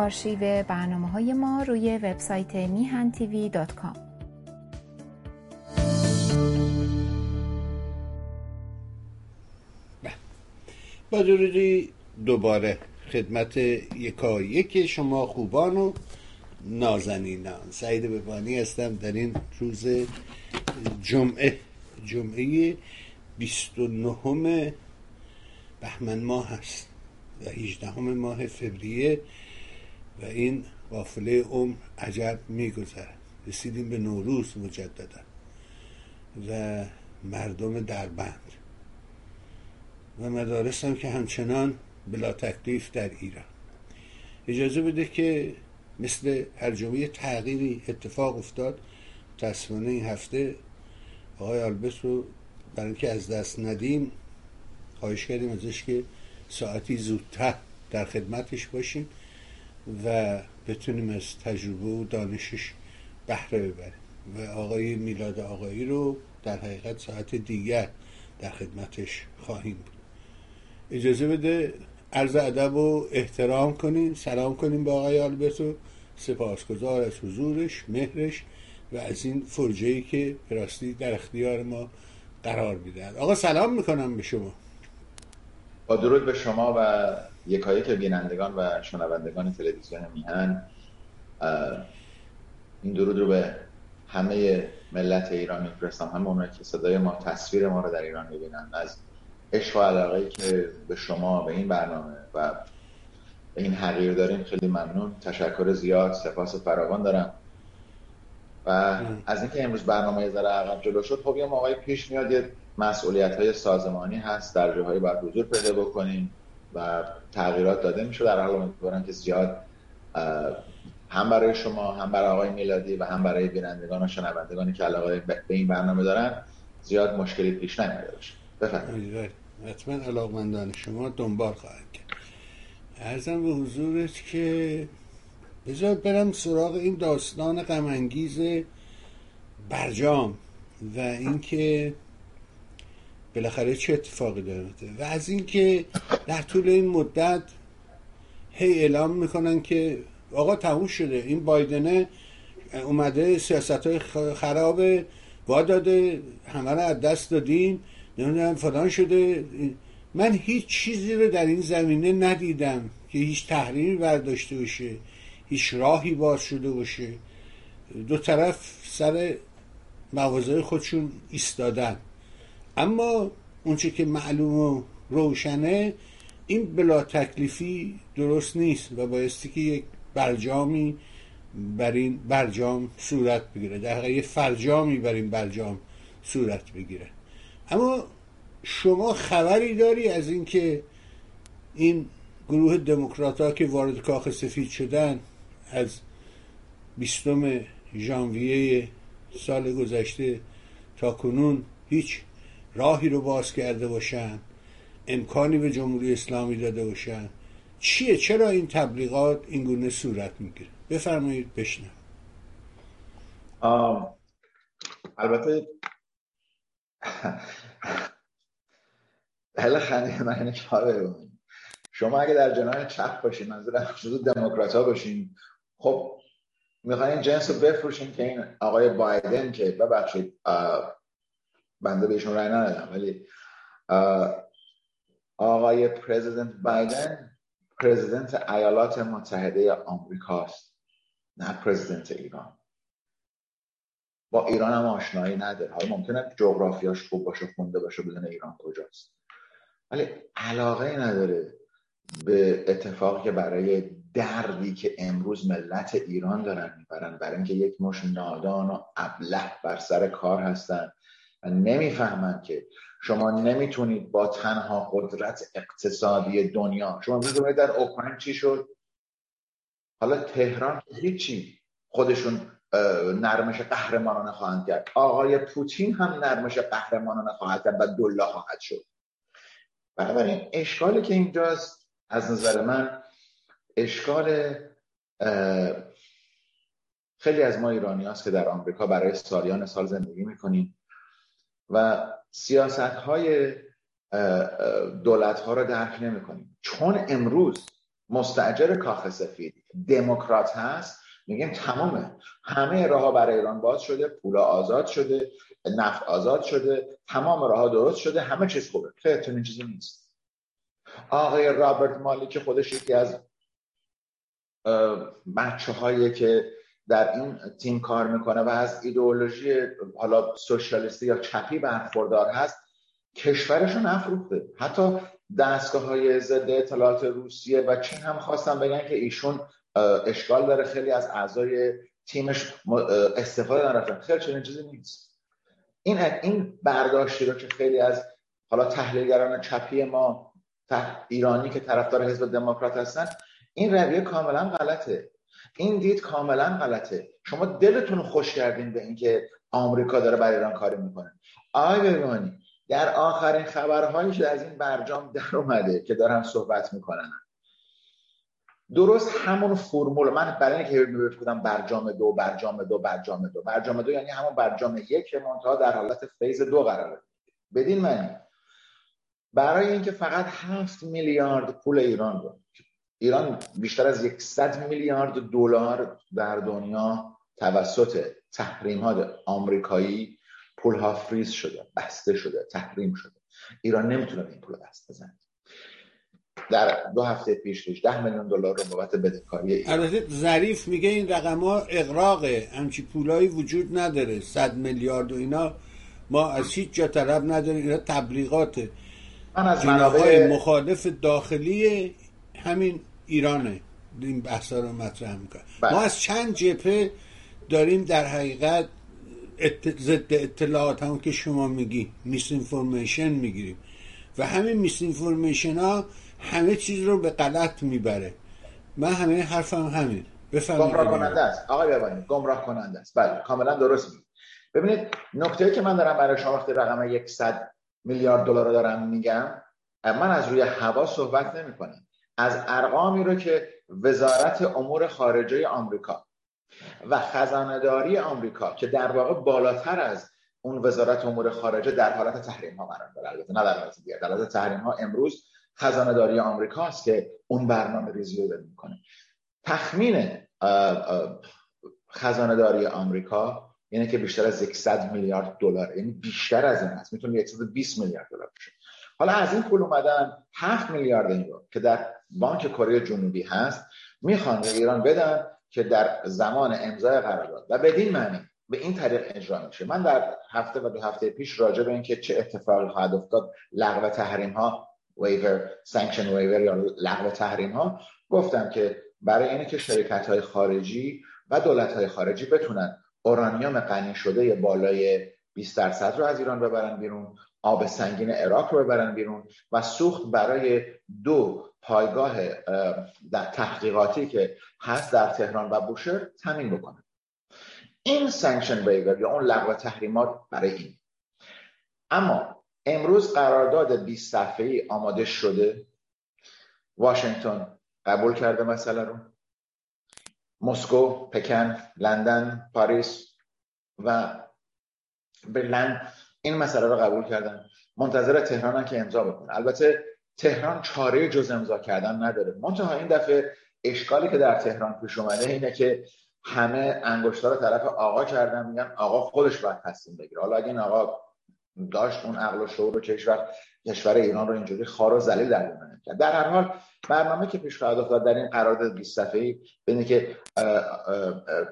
آرشیو برنامه های ما روی وبسایت میهن تیوی دات کام. با درودی دوباره خدمت یکا یک شما خوبان و نازنینان سعید ببانی هستم در این روز جمعه جمعه 29 بهمن ماه هست و 18 ماه فوریه و این قافله عمر عجب میگذرد. رسیدیم به نوروز مجددا و مردم دربند و مدارس هم که همچنان بلا تکلیف در ایران. اجازه بده که مثل هر جمعه تغییری اتفاق افتاد. تصمیم این هفته آقای آلبس رو برای اینکه از دست ندیم خواهش کردیم ازش که ساعتی زودتر در خدمتش باشیم. و بتونیم از تجربه و دانشش بهره ببریم. و آقای میلاد آقایی رو در حقیقت ساعت دیگر در خدمتش خواهیم بود. اجازه بده عرض ادب و احترام کنیم سلام کنیم به آقای آلبرتو. سپاسگزار از حضورش مهرش و از این فرجه که پراستی در اختیار ما قرار می‌دهد. آقا سلام می‌کنم به شما. با درود به شما و یکایی که بینندگان و شنوندگان تلویزیون میهن این درود رو به همه ملت ایران میفرستم. همه اونایی که صدای ما تصویر ما رو در ایران می‌بینن. از عشق و علاقه که به شما به این برنامه و به این حقیر داریم خیلی ممنون. تشکر زیاد سپاس فراوان دارم. و از اینکه امروز برنامه ذره عقب جلو شد خب یه موقعی پیش میاد یه مسئولیت های سازمانی هست در جاهای باید حضور پیدا بکنیم. و تغییرات داده میشه در حال امیدوارم که زیاد هم برای شما هم برای آقای میلادی و هم برای بینندگان و شنوندگانی که علاقه به این برنامه دارن زیاد مشکلی پیش نیامده باشه. بفرمایید. حتما علاقمندان شما دنبال خواهد کرد. ارزم به حضورت که بذار برم سراغ این داستان غمانگیز برجام و اینکه بالاخره چه اتفاقی داره و از اینکه در طول این مدت هی اعلام می‌کنن که آقا تموم شده. این بایدنه اومده سیاست های خرابه وا داده همه رو از دست دادیم نمی‌دونم فلان شده. من هیچ چیزی رو در این زمینه ندیدم که هیچ تحریمی برداشته باشه هیچ راهی باز شده باشه. دو طرف سر مواضع خودشون ایستادن. اما اونچه که معلوم و روشنه این بلا تکلیفی درست نیست و بایستی که یک برجامی بر این برجام صورت بگیره. در حقیقت یه فرجامی بر این برجام صورت بگیره. اما شما خبری داری از اینکه این گروه دموکرات که وارد کاخ سفید شدن از بیستم ژانویه سال گذشته تا کنون هیچ راهی رو باز کرده باشن امکانی به جمهوری اسلامی داده باشن. چیه؟ چرا این تبلیغات این گونه صورت می‌گیره؟ بفرمایید بشنم البته هل خنده من شما اگه در جناح چپ باشین منظورم خصوص دموکرات ها باشین خب می‌خواین جنس رو بفروشین که این آقای بایدن که ببخشید بنده بهشون رای ندادم ولی آقای پرزیدنت بایدن پرزیدنت ایالات متحده آمریکاست نه پرزیدنت ایران. با ایران هم آشنایی نداره. حالا ممکنه جغرافیاش خوب باشه خونده باشه بدون ایران کجاست. ولی علاقه نداره به اتفاقی که برای دردی که امروز ملت ایران دارن می‌برن برای اینکه یک مش نادان و ابله بر سر کار هستن. و نمی‌فهمن که شما نمی‌تونید با تنها قدرت اقتصادی دنیا شما می‌دونید در اوکراین چی شد؟ حالا تهران هیچی خودشون نرمش قهرمانانه خواهند کرد. آقای پوتین هم نرمش قهرمانانه خواهد کرد و دلا خواهد شد. بنابراین اشکالی که اینجاست از نظر من اشکال خیلی از ما ایرانی که در آمریکا برای سالیان سال زندگی می‌کنیم. و سیاست های دولت ها رو درک نمی کنیم چون امروز مستجر کاخ سفید دموکرات هست میگیم تمامه. همه راه برای ایران باز شده پولا آزاد شده نفت آزاد شده تمام راه درست شده همه چیز خوبه. خیلی این چیزی نیست. آقای رابرت مالی که خودش یکی از بچه که در این تیم کار می‌کنه و از ایدئولوژی حالا سوشالیستی یا چپی برخوردار هست کشورش رو نفروخته حتی دستگاه های ضد اطلاعات روسیه و چین هم خواستم بگن که ایشون اشکال داره خیلی از اعضای تیمش استفاده نرفتن. خیلی چنین چیزی نیست. این این برداشتی رو که خیلی از حالا تحلیلگران چپی ما ایرانی که طرفدار حزب دموکرات هستن این رویه کاملا غلطه. این دید کاملا غلطه. شما دلتون خوش کردین به اینکه آمریکا داره برای ایران کاری می‌کنه. آقای بگمانی در آخرین خبرهایی که از این برجام در اومده که دارن صحبت می‌کنن. درست همون فرمول من برای اینکه بودم برجام دو برجام دو برجام دو. برجام دو یعنی همون برجام یک منتها در حالت فیز دو قراره. بدین معنی. برای اینکه فقط هفت میلیارد پول ایران رو ایران بیشتر از 100 میلیارد دلار در دنیا توسط تحریم ها آمریکایی پول ها فریز شده بسته شده تحریم شده. ایران نمی‌تونه این پول دست بزنه. در دو هفته پیش پیش ده میلیون دلار رو بابت بدهکاری البته ظریف میگه این رقم ها اقراقه همچی پولایی وجود نداره. صد میلیارد و اینا ما از هیچ جا طلب نداریم. اینا تبلیغاته من از منابع مخالف داخلی همین ایرانه. این بحثا رو مطرح می‌کنه. بله. ما از چند جبهه داریم در حقیقت ضد اطلاعات همون که شما میگی میس انفورمیشن می‌گیریم. و همین میس انفورمیشن ها همه چیز رو به غلط می‌بره. من همه حرفم همین. بفرمایید. گمراه کننده است. آقای ببانید گمراه کننده است. بله کاملا درست میگید ببینید نکته که من دارم برای شما وقتی رقم 100 میلیارد دلار رو دارم میگم من از روی هوا صحبت نمی کنم از ارقامی رو که وزارت امور خارجه آمریکا و خزانهداری آمریکا که در واقع بالاتر از اون وزارت امور خارجه در حالت تحریم ها قرار داره. البته نه در حالت دیگر در حالت تحریم ها امروز خزانهداری آمریکا است که اون برنامه ریزی رو داره می‌کنه. تخمین خزانهداری آمریکا یعنی که بیشتر از 100 میلیارد دلار یعنی بیشتر از این هست می‌تونه 120 میلیارد دلار بشه حالا از این پول اومدن 7 میلیارد این رو که در بانک کره جنوبی هست می‌خوان به ایران بدن که در زمان امضای قرارداد و بدین معنی به این طریق اجرا میشه. من در هفته و دو هفته پیش راجع به اینکه چه اتفاقی خواهد افتاد لغو تحریم ها waiver sanction waiver یا لغو تحریم ها گفتم که برای اینه که شرکت های خارجی و دولت های خارجی بتونن اورانیوم غنی شده بالای 20 درصد رو از ایران ببرن بیرون. آب سنگین اراک رو ببرن بیرون و سوخت برای دو پایگاه در تحقیقاتی که هست در تهران و بوشهر تامین بکنن. این sanction waiver یا اون لغو تحریمات برای این. اما امروز قرارداد 20 صفحه‌ای آماده شده. واشنگتن قبول کرده مسئله رو. مسکو، پکن، لندن، پاریس و برلین این مسئله رو قبول کردن. منتظر تهران که امضا بکنه البته تهران چاره جز امضا کردن نداره. منتها این دفعه اشکالی که در تهران پیش اومده اینه که همه انگشتا رو طرف آقا کردن میگن آقا خودش باید تصمیم بگیره. حالا اگه این آقا داشت اون عقل و شعور رو کشور کشور ایران رو اینجوری خار و ذلیل در کرد در هر حال برنامه که پیش خواهد افتاد در این قرارداد 20 صفحه‌ای اینه که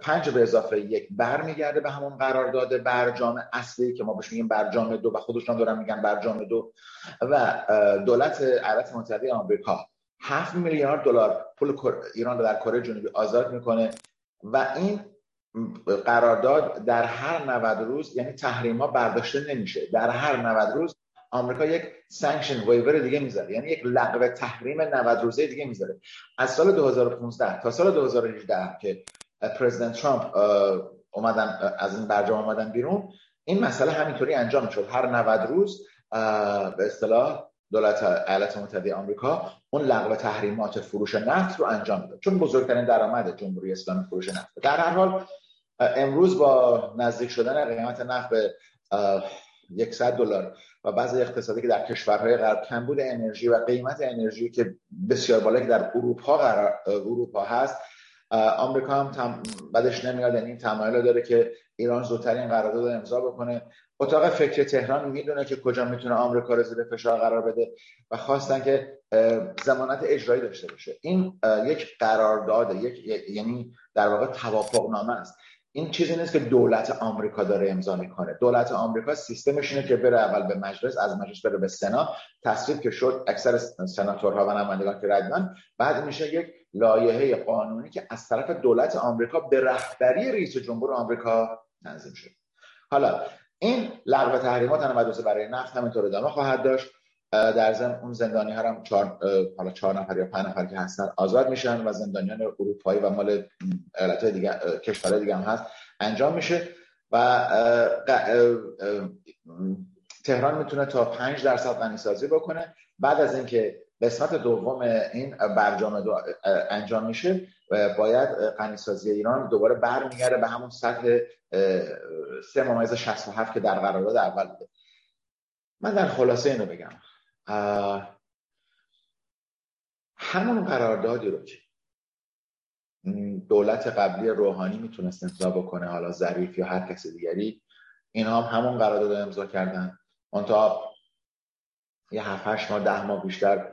پنج به اضافه یک برمیگرده به همون قرارداد برجام اصلی که ما بهش میگیم برجام دو و خودشون دارن میگن برجام دو و دولت ایالات متحده آمریکا 7 میلیارد دلار پول ایران رو در کره جنوبی آزاد می‌کنه و این قرارداد در هر 90 روز یعنی تحریم ها برداشته نمیشه. در هر 90 روز آمریکا یک sanction waiver دیگه می‌ذاره. یعنی یک لغو تحریم 90 روزه دیگه می‌ذاره. از سال 2015 تا سال 2018 که پرزیدنت ترامپ اومدن از این برجام اومدن بیرون این مسئله همینطوری انجام می‌شد هر 90 روز به اصطلاح دولت ایالات متحده آمریکا اون لغو تحریمات فروش نفت رو انجام می‌داد چون بزرگترین درآمد جمهوری اسلامی فروش نفت. در هر حال امروز با نزدیک شدن قیمت نفت به 100 دلار و بعضی اقتصادی که در کشورهای غرب کمبود انرژی و قیمت انرژی که بسیار بالا که در اروپا قرار اروپا هست آمریکا هم تم... بدش نمیاد. یعنی این تمایل داره که ایران زودتر این قرارداد امضا بکنه. اتاق فکر تهران می‌دونه که کجا می‌تونه آمریکا رو زیر فشار قرار بده و خواستن که زمانت اجرایی داشته باشه. این یک قرارداد یک یعنی در واقع توافق نامه است. این چیزی نیست که دولت آمریکا داره امضا می‌کنه. دولت آمریکا سیستمش اینه که بره اول به مجلس از مجلس بره به سنا. تصویب که شد اکثر سناتورها و نمایندگان که رد بعد میشه یک لایحه قانونی که از طرف دولت آمریکا به رهبری رئیس جمهور آمریکا تنظیم شد. حالا این لغو تحریمات مدرسه برای نفت همینطور ادامه خواهد داشت. در ضمن اون زندانی ها هم چهار حالا چهار نفر یا پنج نفر که هستن آزاد میشن و زندانیان اروپایی و مال ایالت دیگه کشورهای دیگه هم هست انجام میشه و تهران می‌تونه تا 5 درصد غنی سازی بکنه. بعد از اینکه قسمت دوم این برجام دو انجام میشه باید غنیسازی ایران دوباره برمیگرده به همون سطح سه ممیز 67 که در قرارداد اول بوده. من در خلاصه اینو بگم. همون قراردادی رو که دولت قبلی روحانی می‌تونست امضا بکنه حالا ظریف یا هر کسی دیگری اینا هم همون قرارداد امضا کردن. تا یه هفت ماه ده ماه بیشتر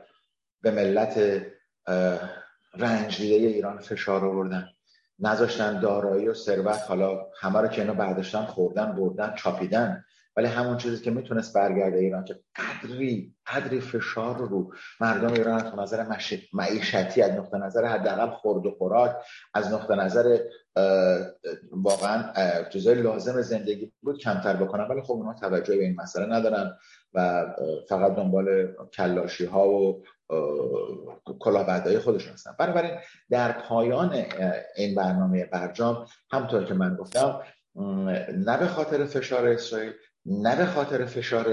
به ملت رنج دیده ایران فشار آوردن. نذاشتن دارایی و ثروت حالا همه رو که اینا برداشتن خوردن بردن چاپیدن. ولی همون چیزی که می‌تونست برگرده ایران که قدری قدری فشار رو مردم ایران از نظر معیشتی از نقطه نظر حداقل خورد و خوراک از نقطه نظر واقعا چیزای لازم زندگی بود کمتر بکنن. ولی خب اونها توجه به این مسئله ندارن و فقط دنبال کلاشی ها و کلاهبردهای خودشون هستن. بنابراین در پایان این برنامه برجام همطور که من گفتم نه به خاطر فشار اسرائیل نه به خاطر فشار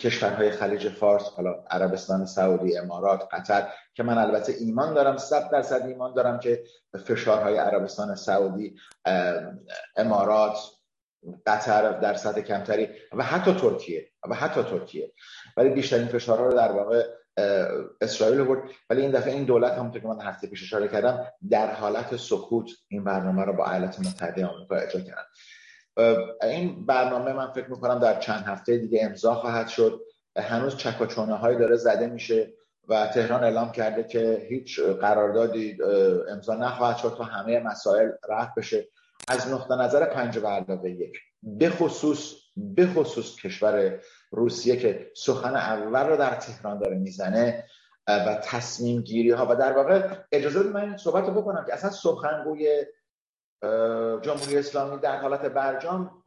کشورهای خلیج فارس حالا عربستان سعودی امارات قطر که من البته ایمان دارم صد درصد ایمان دارم که فشارهای عربستان سعودی امارات قطر در سطح کمتری و حتی ترکیه و حتی ترکیه. ولی بیشترین فشارها رو در واقع اسرائیل برد ولی این دفعه این دولت همونطور که من هفته پیش اشاره کردم در حالت سکوت این برنامه رو با ایالات متحده آمریکا اجرا کردن. این برنامه من فکر می‌کنم در چند هفته دیگه امضا خواهد شد. هنوز چکاچونه هایی داره زده میشه و تهران اعلام کرده که هیچ قراردادی امضا نخواهد شد تا همه مسائل رفت بشه. از نقطه نظر پنج به علاوه یک به خصوص به خصوص کشور روسیه که سخن اول رو در تهران داره می‌زنه و تصمیم گیری ها و در واقع اجازه من صحبت بکنم که اصلا سخنگوی جمهوری اسلامی در حالت برجام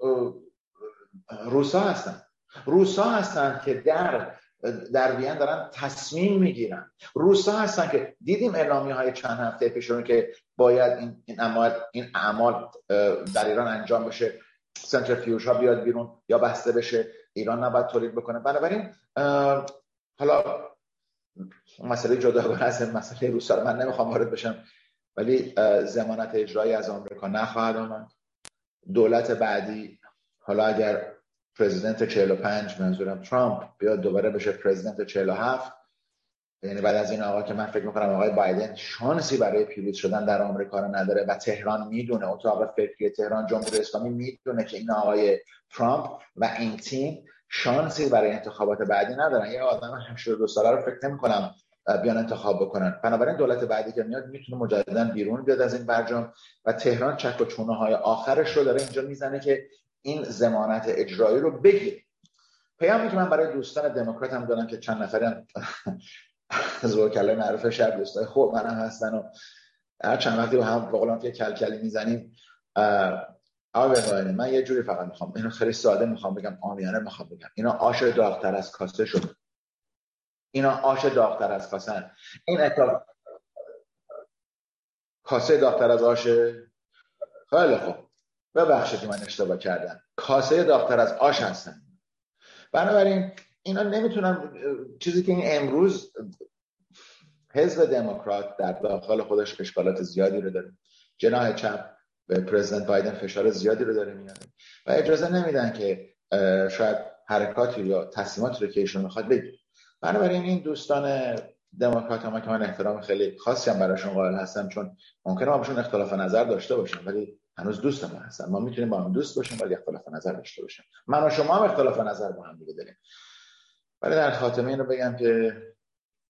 روسا هستن. روسا هستن که در در وین دارن تصمیم می‌گیرن. روسا هستن که دیدیم اعلامی های چند هفته پیشون که باید این این اعمال این اعمال در ایران انجام بشه. سنترفیوژ ها بیاد بیرون یا بسته بشه. ایران نباید تولید بکنه. بنابراین حالا مسئله جداگانه از مسئله روسا من نمی‌خوام وارد بشم. ولی زمانت اجرایی از آمریکا نخواهد آمد. دولت بعدی حالا اگر پرزیدنت 45 منظورم ترامپ بیاد دوباره بشه پرزیدنت 47 یعنی بعد از این آقا که من فکر می‌کنم آقای بایدن شانسی برای پیروز شدن در آمریکا رو نداره و تهران می‌دونه. اتاق فکری تهران جمهوری اسلامی می‌دونه که این آقای ترامپ و این تیم شانسی برای انتخابات بعدی ندارن. یه آدم 82 ساله رو فکر نمی‌کنم بیان انتخاب بکنن. بنابراین دولت بعدی که میاد می‌تونه مجددا بیرون بیاد از این برجام و تهران چک و چونه های آخرش رو داره اینجا می‌زنه که این زمانت اجرایی رو بگیر پیامی که من برای دوستان دموکرات هم دارم که چند نفرم از وکلای معروف شهر دوستای خوب من هم هستن و هر چند وقتی با هم بقولم که کلکلی می‌زنیم آقا من یه جوری فقط می‌خوام اینو خیلی ساده می‌خوام بگم آمیانه می‌خوام بگم. اینا آش داغتر از کاسه شد اینا آش داغتر از کاسه این اتفاق کاسه داغتر از آش؟ خیلی خوب. ببخشید من اشتباه کردم. کاسه داغتر از آش هستن. بنابراین اینا نمی‌تونن چیزی که این امروز حزب دموکرات در داخل خودش اشکالات زیادی رو داره. جناح چپ به پرزیدنت بایدن فشار زیادی رو داره میاره. و اجازه نمیدن که شاید حرکاتی یا تصمیماتی رو که ایشون می‌خواد بگیره. بنابراین این دوستان دموکرات هم که من احترام خیلی خاصی هم براشون قائل هستم چون ممکنه ما بهشون اختلاف نظر داشته باشم ولی هنوز دوست ما هستن. ما می‌تونیم با هم دوست باشیم ولی اختلاف نظر داشته باشیم. من و شما هم اختلاف نظر با هم دیگه داریم. ولی در خاتمه این رو بگم که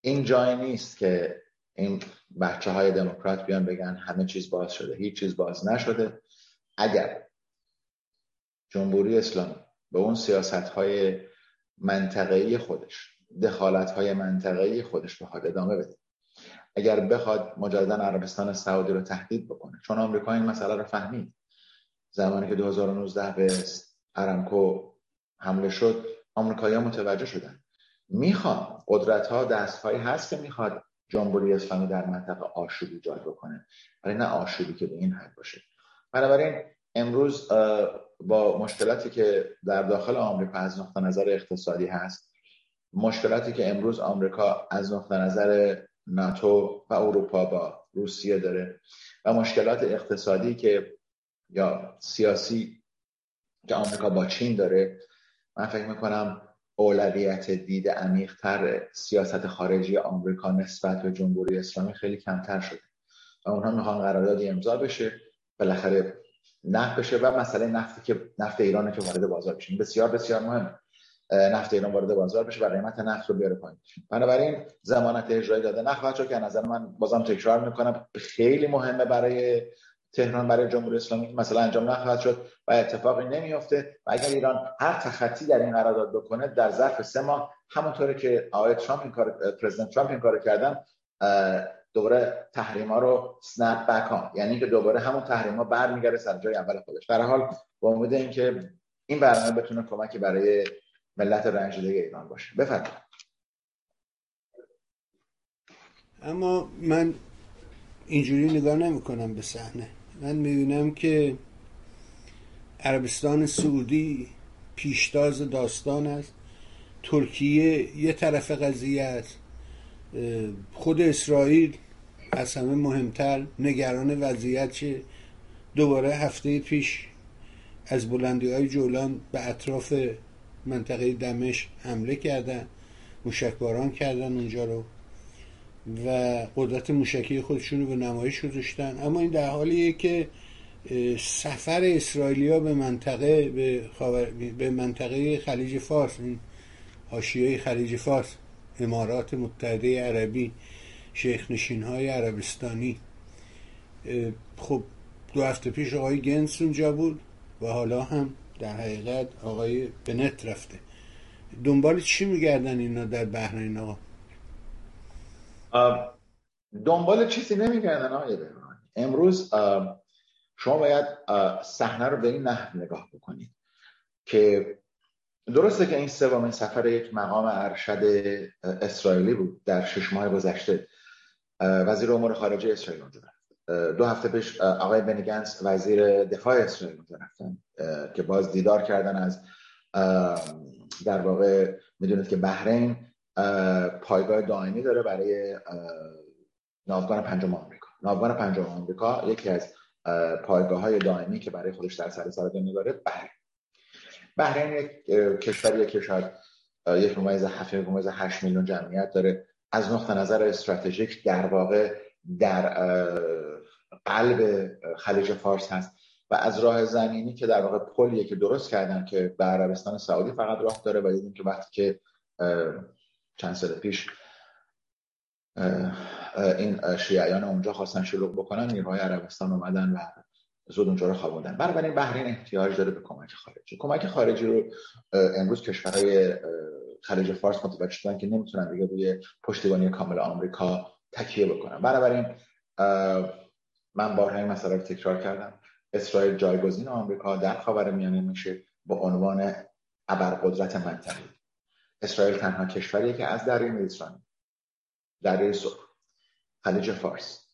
این جای نیست که این بچه های دموکرات بیان بگن همه چیز باز شده هیچ چیز باز نشده. اگر جمهوری اسلامی به اون سیاست های منطقه‌ای خودش دخالت های منطقه‌ای خودش بخواد ادامه بده. اگر بخواد مجددا عربستان سعودی رو تهدید بکنه چون آمریکا این مسئله رو فهمید. زمانی که 2019 به ارمکو حمله شد آمریکایی‌ها متوجه شدن. می‌خواد قدرت ها دست هست که می‌خواد جمهوری اسلامی در منطقه آشوبی ایجاد بکنه. ولی نه آشوبی که به این حد باشه. بنابراین امروز با مشکلاتی که در داخل آمریکا از نظر اقتصادی هست مشکلاتی که امروز آمریکا از نقطه نظر ناتو و اروپا با روسیه داره و مشکلات اقتصادی که یا سیاسی که آمریکا با چین داره من فکر می‌کنم اولویت دید عمیقتر سیاست خارجی آمریکا نسبت به جمهوری اسلامی خیلی کمتر شده و اونها می‌خوان قراردادی امضا بشه بالاخره نفت بشه و مسئله نفتی که نفت ایران که وارد بازار بشه بسیار بسیار مهم نفت ایران وارد بازار بشه و قیمت نفت رو بیاره پایین. بنابراین زمانت اجرایی داده. نخواهد که نظر من بازم تکرار می‌کنم خیلی مهمه برای تهران برای جمهوری اسلامی مثلا انجام نخواهد شد و اتفاقی نمیفته و اگر ایران هر تخطی در این قرارداد بکنه در ظرف سه ماه همونطوری که آقای ترامپ این کار پرزیدنت ترامپ این کار کردن دوباره تحریما رو سنپ ها یعنی که دوباره همون تحریما برمیگرده سر جای اول خودش. در حال با امید اینکه این برنامه بتونه کمکی برای ملت رنجیده ایران باشه. بفرمایید. اما من اینجوری نگاه نمی کنم به صحنه. من می‌بینم که عربستان سعودی پیشتاز داستان است. ترکیه یه طرف قضیه است. خود اسرائیل از همه مهمتر نگران وضعیت چه؟ دوباره هفته پیش از بلندی های جولان به اطراف منطقه دمشق حمله کردن مشکباران کردن اونجا رو و قدرت موشکی خودشون رو به نمایش گذاشتن. اما این در حالیه که سفر اسرائیلیا به منطقه به, به منطقه خلیج فارس این حاشیه خلیج فارس امارات متحده عربی شیخ نشین های عربستانی خب دو هفته پیش آقای گنس اونجا بود و حالا هم در حقیقت آقای بنت رفته. دنبال چی میگردن اینا در بحرین آقا؟ دنبال چیزی نمیگردن آقای بهرانی امروز شما باید صحنه رو به این نحو نگاه بکنید که درسته که این سومین سفر یک مقام ارشد اسرائیلی بود در شش ماه گذشته. وزیر امور خارجه اسرائیل اونجا دو هفته پیش آقای بنیگنس وزیر دفاع اسرائیل رفتن که باز دیدار کردن از در واقع می‌دونید که بحرین پایگاه دائمی داره برای ناوگان پنجم آمریکا. ناوگان پنجم آمریکا یکی از پایگاه های دائمی که برای خودش در سر سر دنیا داره بحرین. بحرین یک کشوریه که شاید یک ممیز هفت ممیز هشت میلیون جمعیت داره. از نقطه نظر استراتژیک در واقع در قلب خلیج فارس هست. و از راه زمینی که در واقع پلیه که درست کردن که به عربستان سعودی فقط راه داره و دیدیم که وقتی که چند سال پیش این شیعیان اونجا خواستن شلوغ بکنن نیروهای عربستان اومدن و زود اونجا رو خوابوندن. بنابراین بحرین احتیاج داره به کمک خارجی. کمک خارجی رو امروز کشورهای خلیج فارس متوجه شدن که نمی‌تونن دیگه روی پشتیبانی کامل آمریکا تکیه بکنن. بنابراین من بارها این مسئله رو تکرار کردم. اسرائیل جایگزین آمریکا در خاور میانه میشه با عنوان ابرقدرت منطقی اسرائیل تنها کشوریه که از دریای مدیترانه. دریای سرخ خلیج فارس.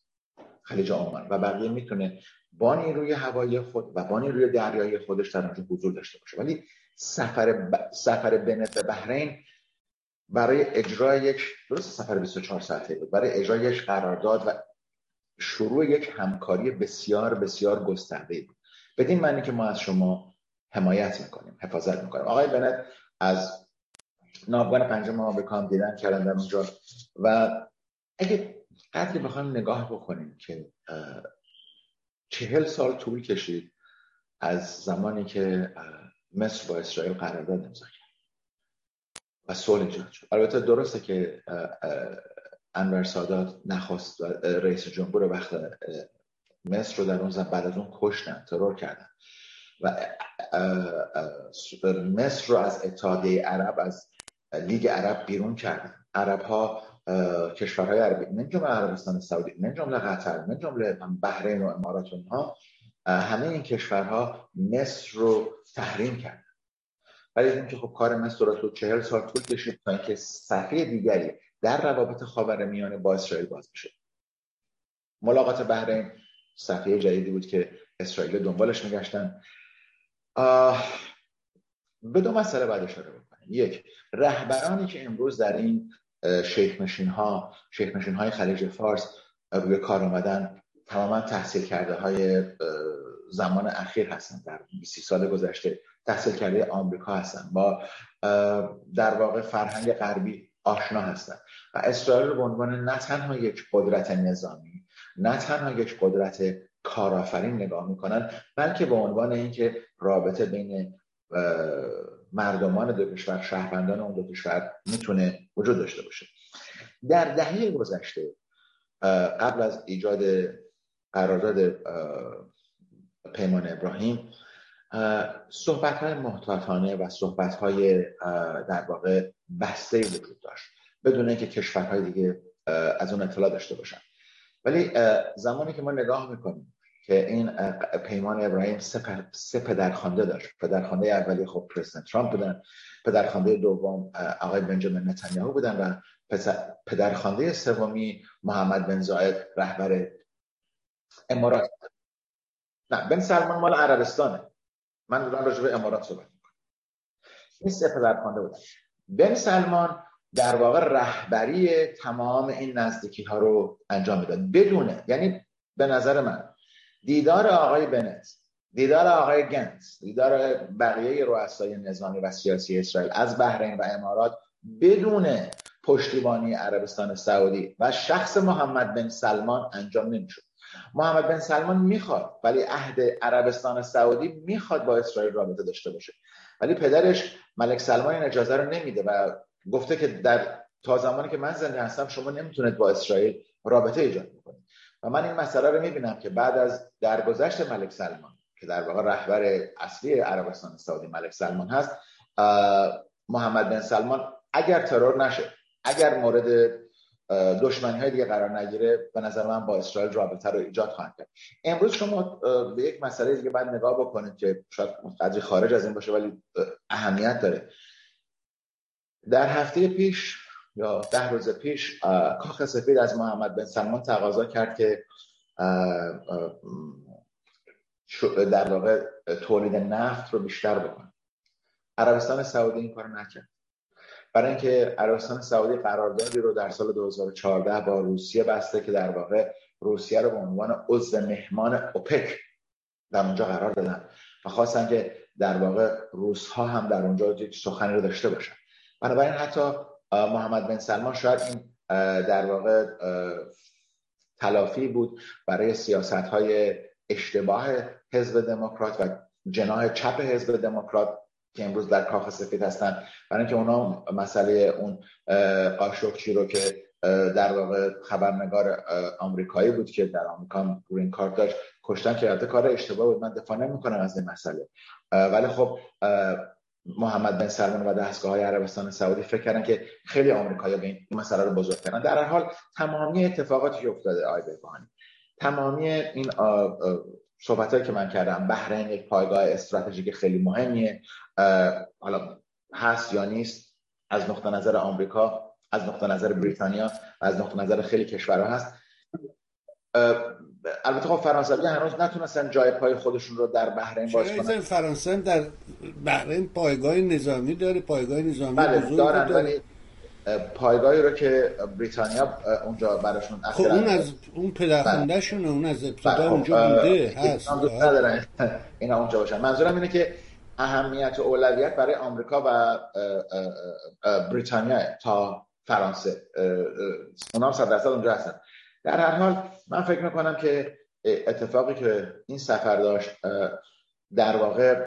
خلیج عمان. و بقیه می‌تونه با نیروی هوایی خود و با نیروی دریایی خودش در اونجا حضور داشته باشه. ولی سفر ب... سفر به بحرین برای اجرای یک درست سفر 24 ساعته بود. برای اجرای یک قرارداد و شروع یک همکاری بسیار بسیار گسترده بود. بدین معنی که ما از شما حمایت می‌کنیم حفاظت می‌کنیم. آقای بنت از ناوگان پنجم آمریکا هم دیدن کردن اونجا. و اگه قدری بخوایم نگاه بکنیم که چهل سال طول کشید از زمانی که مصر با اسرائیل قرارداد امضا کرد. و صلح ایجاد شد. البته درسته که انور سادات نخواست رئیس جمهور وقت مصر رو در اون بعد از اون کشتن ترور کردن. و مصر رو از اتحادیه عرب از لیگ عرب بیرون کردن. عرب ها کشورهای عربی من جمله عربستان سعودی من جمله قطر من جمله بحرین و امارات ها همه این کشورها مصر رو تحریم کردن. ولی اینکه خب کار مصر رو تو چهل سال طول کشید تا اینکه صفحه دیگری در روابط خاور میانه با اسرائیل باز بشه ملاقات بحرین صفحه جدیدی بود که اسرائیل دنبالش میگشتن. به دو مسئله باید اشاره بکنیم. یک رهبرانی که امروز در این شیخ نشین ها شیخ نشین های خلیج فارس روی کار آمدن تماما تحصیل کرده های زمان اخیر هستن. در 20 سال گذشته تحصیل کرده آمریکا هستن. با در واقع فرهنگ غربی آشنا هستن. و اسرائیل رو به عنوان نه تنها یک قدرت نظامی نه تنها یک قدرت کارآفرین نگاه می‌کنن بلکه به عنوان اینکه رابطه بین مردمان دو کشور شهروندان اون دو کشور می‌تونه وجود داشته باشه. در دهه گذشته قبل از ایجاد قرارداد پیمان ابراهیم صحبت های محتاطانه و صحبت های در واقع بسته وجود داشت بدون اینکه کشورهای دیگه از اون اطلاع داشته باشن. ولی زمانی که ما نگاه می‌کنیم که این پیمان ابراهیم سه پدرخوانده داشت. پدرخوانده اولی خب پرزیدنت ترامپ بودن پدرخوانده دوم آقای بنجامین نتانیاهو بودن و پدرخوانده سومی محمد بن زاید رهبر امارات نه بن سلمان مال عربستانه. من دارم راجع به امارات صحبت می‌کنم. این سه پدرخوانده بودن. بن سلمان در واقع رهبری تمام این نزدیکی ها رو انجام می‌داد. بدونه یعنی به نظر من دیدار آقای بنت دیدار آقای گنت دیدار بقیه رؤسای نظامی و سیاسی اسرائیل از بحرین و امارات بدون پشتیبانی عربستان سعودی و شخص محمد بن سلمان انجام نمی‌شد. محمد بن سلمان می‌خواد ولی عهد عربستان سعودی می‌خواد با اسرائیل رابطه داشته باشه. ولی پدرش ملک سلمان این اجازه رو نمیده و گفته که در تا زمانی که من زنده هستم شما نمی‌تونید با اسرائیل رابطه ایجاد بکنید. و من این مسئله رو می‌بینم که بعد از درگذشت ملک سلمان که در واقع رهبر اصلی عربستان سعودی ملک سلمان هست محمد بن سلمان اگر ترور نشه اگر مورد دشمنی های دیگه قرار نگیره به نظر من با اسرائیل رابطه رو ایجاد خواهند کرد. امروز شما به یک مسئله دیگه باید نگاه بکنید که شاید قدری خارج از این باشه ولی اهمیت داره. در هفته پیش یا ده روز پیش کاخ سفید از محمد بن سلمان تقاضا کرد که در واقع تولید نفت رو بیشتر بکنه. عربستان سعودی این کار نکرد. برای اینکه عربستان سعودی قراردادی رو در سال 2014 با روسیه بسته که در واقع روسیه رو به عنوان عضو مهمان اوپک در اونجا قرار دادن و خواستن که در واقع روس ها هم در اونجا سخنی رو داشته باشن. بنابراین حتی محمد بن سلمان شاید این در واقع تلافی بود برای سیاست های اشتباه حزب دموکرات و جناح چپ حزب دموکرات که امروز در کاخ سفید هستن. برای اینکه اونا مسئله اون قاشقچی رو که در واقع خبرنگار آمریکایی بود که در آمریکا گرین کارت داشت کشتن که کار اشتباه بود. من دفاع نمی‌کنم از این مسئله. ولی خب محمد بن سلمان و دستگاه های عربستان سعودی فکر کردن که خیلی آمریکایی به این مسئله رو بزرگ کردن. در هر حال تمامی اتفاقاتی که افتاده آی بهبانی تمامی این صحبت که من کردم بحرین یک پایگاه استراتژیک خیلی مهمیه. حالا هست یا نیست از نقطه نظر آمریکا از نقطه نظر بریتانیا و از نقطه نظر خیلی کشورها هست. البته خب فرانسوی هنوز نتونستن جای پای خودشون رو در بحرین باز کنن. فرانسه در بحرین پایگاه نظامی داره پایگاه نظامی بله دارن داره. پایگاهی رو که بریتانیا اونجا براشون خب اون از اون پدرخونده شونه اون از ابتدا بله، خب اونجا بوده هست. ندارن اینا اونجا باشن. منظورم اینه که اهمیت و اولویت برای آمریکا و بریتانیا تا فرانسه. اونا هم صد درصد اونجا هستن. در هر حال من فکر می‌کنم که اتفاقی که این سفر داشت در واقع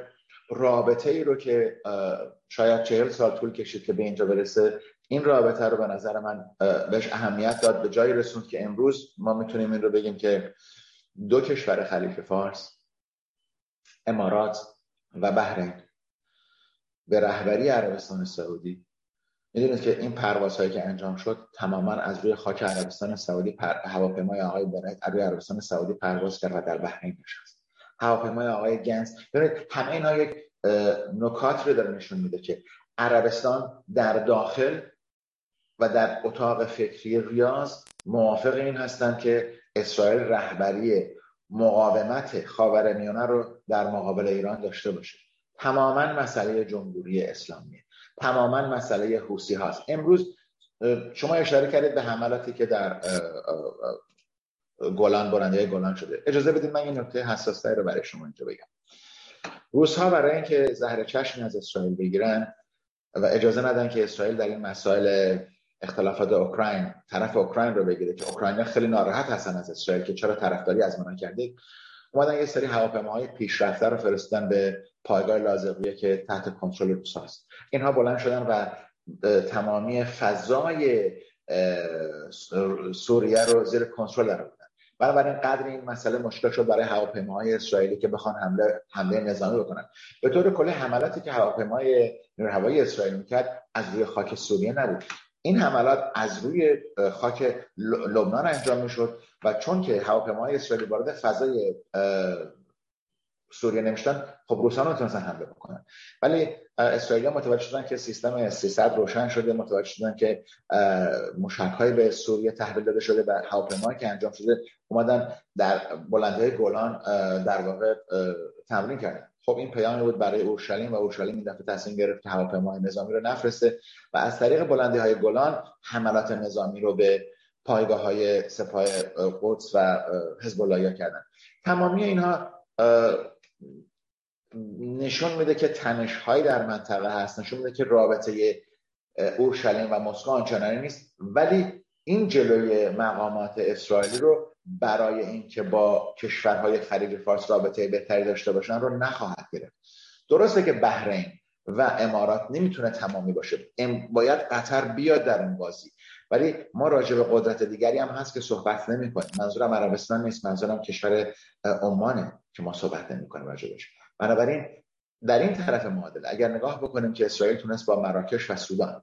رابطه ای رو که شاید چهل سال طول کشید که به اینجا برسه این رابطه رو به نظر من بهش اهمیت داد. به جایی رسوند که امروز ما می‌تونیم این رو بگیم که دو کشور خلیج فارس امارات و بحرین به رهبری عربستان سعودی. می‌دونید که این پروازهایی که انجام شد تماما از روی خاک عربستان سعودی پر... هواپیمای آقای برایت از روی عربستان سعودی پرواز کرد و در بحرین نشست. هواپیمای آقای گنس ببینید همه اینا یک نکات رو داره نشون میده که عربستان در داخل و در اتاق فکری ریاض موافق این هستند که اسرائیل رهبری مقاومت خاورمیانه رو در مقابل ایران داشته باشه. تماما مسئله جمهوری اسلامی تماما مسئله حوسی هاست. امروز شما اشاره کردید به حملاتی که در گلان برنده گلان شده. اجازه بدید من این نکته حساس رو برای شما اینجا بگم. روس ها برای اینکه زهر چشم از اسرائیل بگیرن و اجازه ندن که اسرائیل در این مسائل اختلافات اوکراین طرف اوکراین رو بگیره که اوکراین خیلی ناراحت هستن از اسرائیل که چرا طرفداری از ما کرده. اومدن یه سری هواپیماهای پیشرفته رو فرستادن به پایگاه لازقیه که تحت کنترل روس هست. اینها بلند شدن و تمامی فضای سوریه رو زیر کنترل در بنابراین قدر این مسئله مشکل شد برای هواپیماهای اسرائیلی که بخوان حمله حمله نظامی بکنن. به طور کلی حملاتی که هواپیمای نیروی هوایی اسرائیل می‌کرد از روی خاک سوریه نبود. این حملات از روی خاک لبنان انجام می‌شد و چون که هواپیماهای اسرائیلی وارد فضای سوریه نمیشتن خب روسان نمی‌تونستن حمله بکنن. ولی اسرائیلی متوجه شدن که سیستم 300 روشن شده متوجه شدن که مشک به سوریه تحویل داده شده و هواپیمایی که انجام شده اومدن در بلندهای گلان در واقع تمرین کردن. خب این پیامی بود برای اورشلیم و اورشلیم این دفعه تصمیم گرفت که هواپیمای نظامی رو نفرسته و از طریق بلندی های گلان حملات نظامی رو به پایگاه های سپاه قدس و حزب الله کردن. تمامی اینها نشون میده که تنش های در منطقه هست نشون میده که رابطه اورشلیم و مسکو آنچنانی نیست. ولی این جلوی مقامات اسرائیلی رو برای اینکه با کشورهای خلیج فارس رابطه بهتری داشته باشن رو نخواهد گرفت. درسته که بحرین و امارات نمی‌تونه تمامی باشه. باید قطر بیاد در این بازی. ولی ما راجع به قدرت دیگری هم هست که صحبت نمی کنیم منظورم عربستان نیست منظورم کشور عمانه که ما صحبت نمی کنیم راجبش بنابراین در این طرف معادله اگر نگاه بکنیم که اسرائیل تونست با مراکش و سودان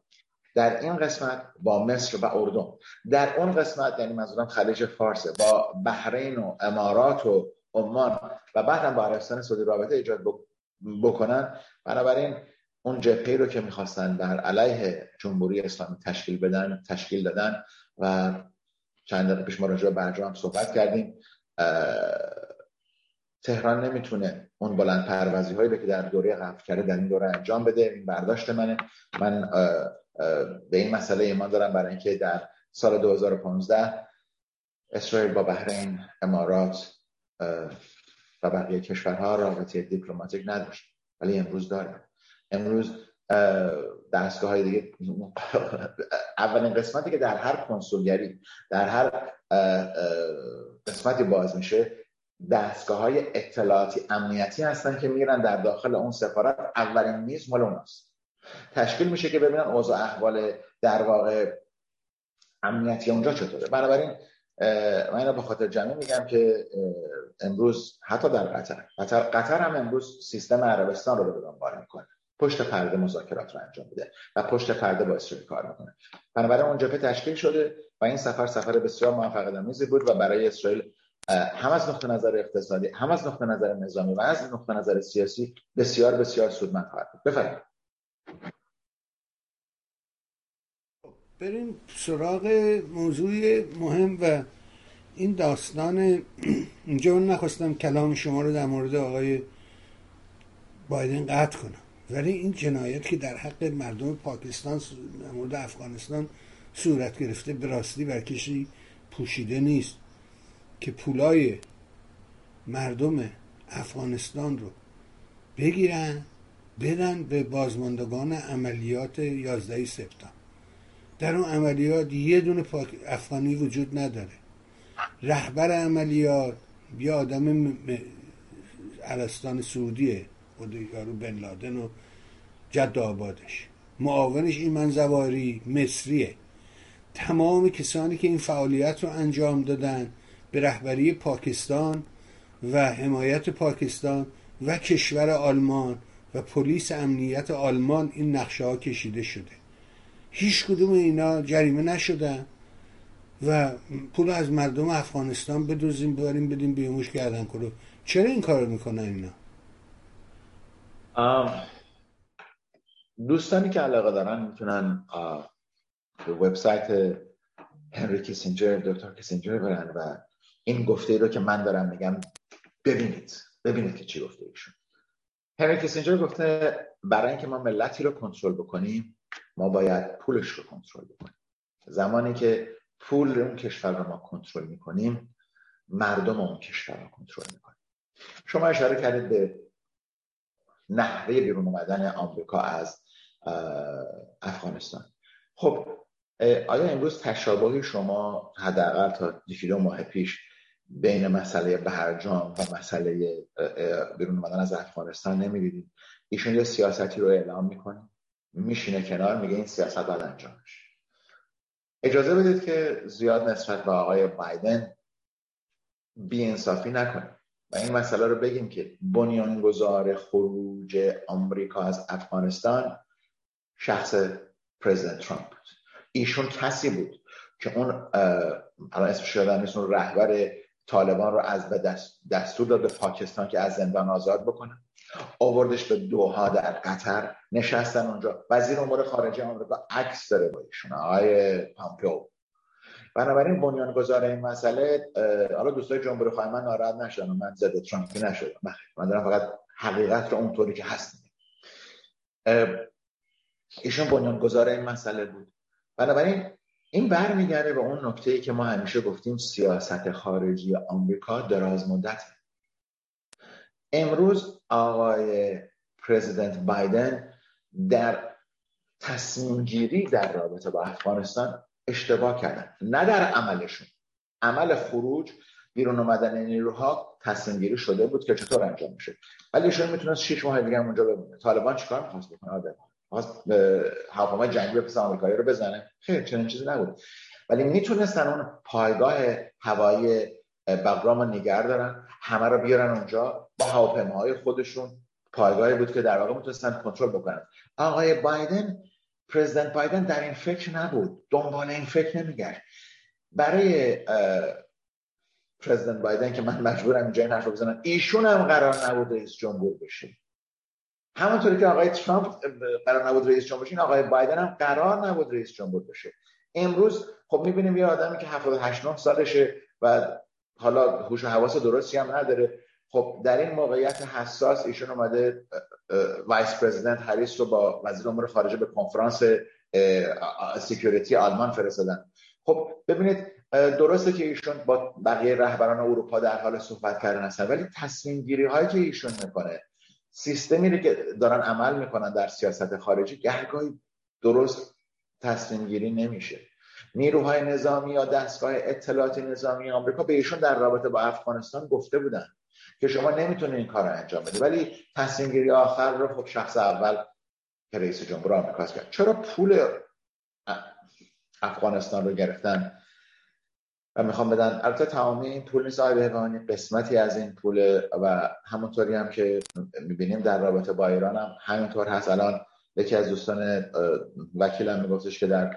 در این قسمت با مصر و اردن. در اون قسمت یعنی منظورم خلیج فارس با بحرین و امارات و عمان و بعد هم با عربستان سعودی رابطه ایجاد بکنن. بنابراین اون جبهه رو که می‌خواستن در علیه جمهوری اسلامی تشکیل بدن تشکیل دادن و چند دقیقه پیش ما راجع برجام صحبت کردیم تهران نمی‌تونه اون بلند پروازی هایی که در دوره قبل کرده در این دوره انجام بده. این برداشت منه. من به این مسئله ایمان دارم برای اینکه در سال 2015 اسرائیل با بحرین امارات و بقیه کشورها رابطه دیپلماتیک نداشت. ولی امروز داره امروز دستگاه های دیگه اولین قسمتی که در هر کنسولگری در هر قسمتی باز میشه دستگاه های اطلاعاتی امنیتی هستن که میرن در داخل اون سفارت. اولین میز مال اوناست. تشکیل میشه که ببینن اوضاع احوال در واقع امنیتی اونجا چطوره. بنابراین من اینو به خاطر جمعی میگم که امروز حتی در قطر قطر, قطر هم امروز سیستم عربستان رو به دنبال می‌کنه. پشت پرده مذاکرات رو انجام میده و پشت پرده با اسرائیل کار می‌کنه. بنابراین اون جبهه تشکیل شده و این سفر سفر بسیار موفق آمیزی بود و برای اسرائیل هم از نقطه نظر اقتصادی هم از نقطه نظر نظامی و از نقطه نظر سیاسی بسیار بسیار سودمند خواهد بود. بفرمایید. بریم سراغ موضوع مهم و این داستان. اینجا من نخواستم کلام شما رو در مورد آقای بایدن قطع کنم ولی این جنایت که در حق مردم پاکستان در مورد افغانستان صورت گرفته به راستی بر کشی پوشیده نیست که پولای مردم افغانستان رو بگیرن بدن به بازماندگان عملیات 11 سپتامبر. در اون عملیات یه دونه پاک افغانی وجود نداره. رهبر عملیات یه آدم عرستان سعودیه خود یارو بن لادن و جد آبادش. معاونش ایمن زواری مصریه. تمام کسانی که این فعالیت رو انجام دادن به رهبری پاکستان و حمایت پاکستان و کشور آلمان و پلیس امنیت آلمان این نقشه ها کشیده شده. هیچ کدوم اینا جریمه نشدن و پول از مردم افغانستان بدوزیم ببریم بدیم بیموش کردن کنو چرا این کار می‌کنن اینا؟ دوستانی که علاقه دارن می‌تونن به وبسایت هنری کیسینجر دکتر کیسینجر برن و این گفته رو که من دارم میگم ببینید. ببینید که چی گفته ایشون. هنری کیسینجر گفته برای اینکه ما ملتی رو کنترل بکنیم ما باید پولش رو کنترل بکنیم. زمانی که پول اون کشور رو ما کنترل می‌کنیم مردم اون کشور رو کنترل می‌کنیم. شما اشاره کردید به نحوه بیرون اومدن آمریکا از افغانستان. خب آیا امروز تشابهی شما حداقل تا یکی دو ماه پیش بین مسئله برجام و مسئله بیرون اومدن از افغانستان نمی‌دیدید ایشون یه سیاستی رو اعلام می‌کنه میشینه کنار میگه این سیاست باید انجام اجازه بدید که زیاد نسبت به آقای بایدن بیانصافی نکنیم و این مسئله رو بگیم که بنیانگذار خروج آمریکا از افغانستان شخص پرزیدنت ترامپ بود. ایشون کسی بود که اون الان اسمش یادم نیست رهبر طالبان رو از به دستور داد به پاکستان که از زندان آزاد بکنه. آوردش به دوها در قطر. نشستن اونجا. وزیر امور خارجه آمریکا عکس داره با ایشون آقای پامپیو. بنابراین بنیانگذار این مسئله حالا دوستای جمهوری خواهی من ناراحت نشدن من ضد ترامپی نشدم. من دارم فقط حقیقت رو اونطوری که هست ایشون بنیانگذار این مسئله بود. بنابراین این برمیگرده به اون نکته ای که ما همیشه گفتیم سیاست خارجی آمریکا دراز مدت. امروز آقای پرزیدنت بایدن در تصمیم گیری در رابطه با افغانستان اشتباه کردن. نه در عملشون. عمل خروج بیرون اومدن نیروها تصمیم گیری شده بود که چطور انجام میشه. ولی ایشون می‌تونست 6 ماه دیگه اونجا بمونه. طالبان چیکار می‌خواست بکنه؟ آدم. خواست هواپیما جنگی به آمریکایی رو بزنه. خیلی چنین چیزی نبود. ولی می‌تونستن اون پایگاه هوایی بغرام نگر دارن همه رو بیارن اونجا. با هواپیماهای خودشون پایگاهی بود که در واقع می‌تونستن کنترل بکنن. آقای بایدن پرزیدنت بایدن در این فکر نبود. دنبال این فکر نمیگرد برای پرزیدنت بایدن که من مجبورم اینجا رو بزنم ایشون هم قرار نبود رئیس جمهور بشه. همونطوری که آقای ترامپ قرار نبود رئیس جمهور بشه آقای بایدن هم قرار نبود رئیس جمهور بشه. امروز خب می‌بینیم یه آدمی که 78 9 سالشه و حالا هوش و حواس درستی هم نداره. خب در این موقعیت حساس ایشون اومده Vice President هریس رو با وزیر امور خارجه به کنفرانس security آلمان فرستادن. خب ببینید درسته که ایشون با بقیه رهبران اروپا در حال صحبت کردن هستن ولی تصمیم گیری هایی که ایشون می‌کنه سیستمی که دارن عمل می‌کنن در سیاست خارجی گهگاهی درست تصمیم گیری نمیشه. نیروهای نظامی یا دستگاه اطلاعات نظامی آمریکا به ایشون در رابطه با افغانستان گفته بودن که شما نمی‌تونید این کار رو انجام بده ولی تصمیم گیری آخر رو خب شخص اول که رئیس جمهور آمریکا کرد. چرا پول افغانستان رو گرفتن؟ می‌خوام بدن البته تمامی این پول نیست. آقای قسمتی از این پول و همونطوری هم که می‌بینیم در رابطه با ایران هم همینطور هست. الان یکی از دوستان وکیلم میگفتش که در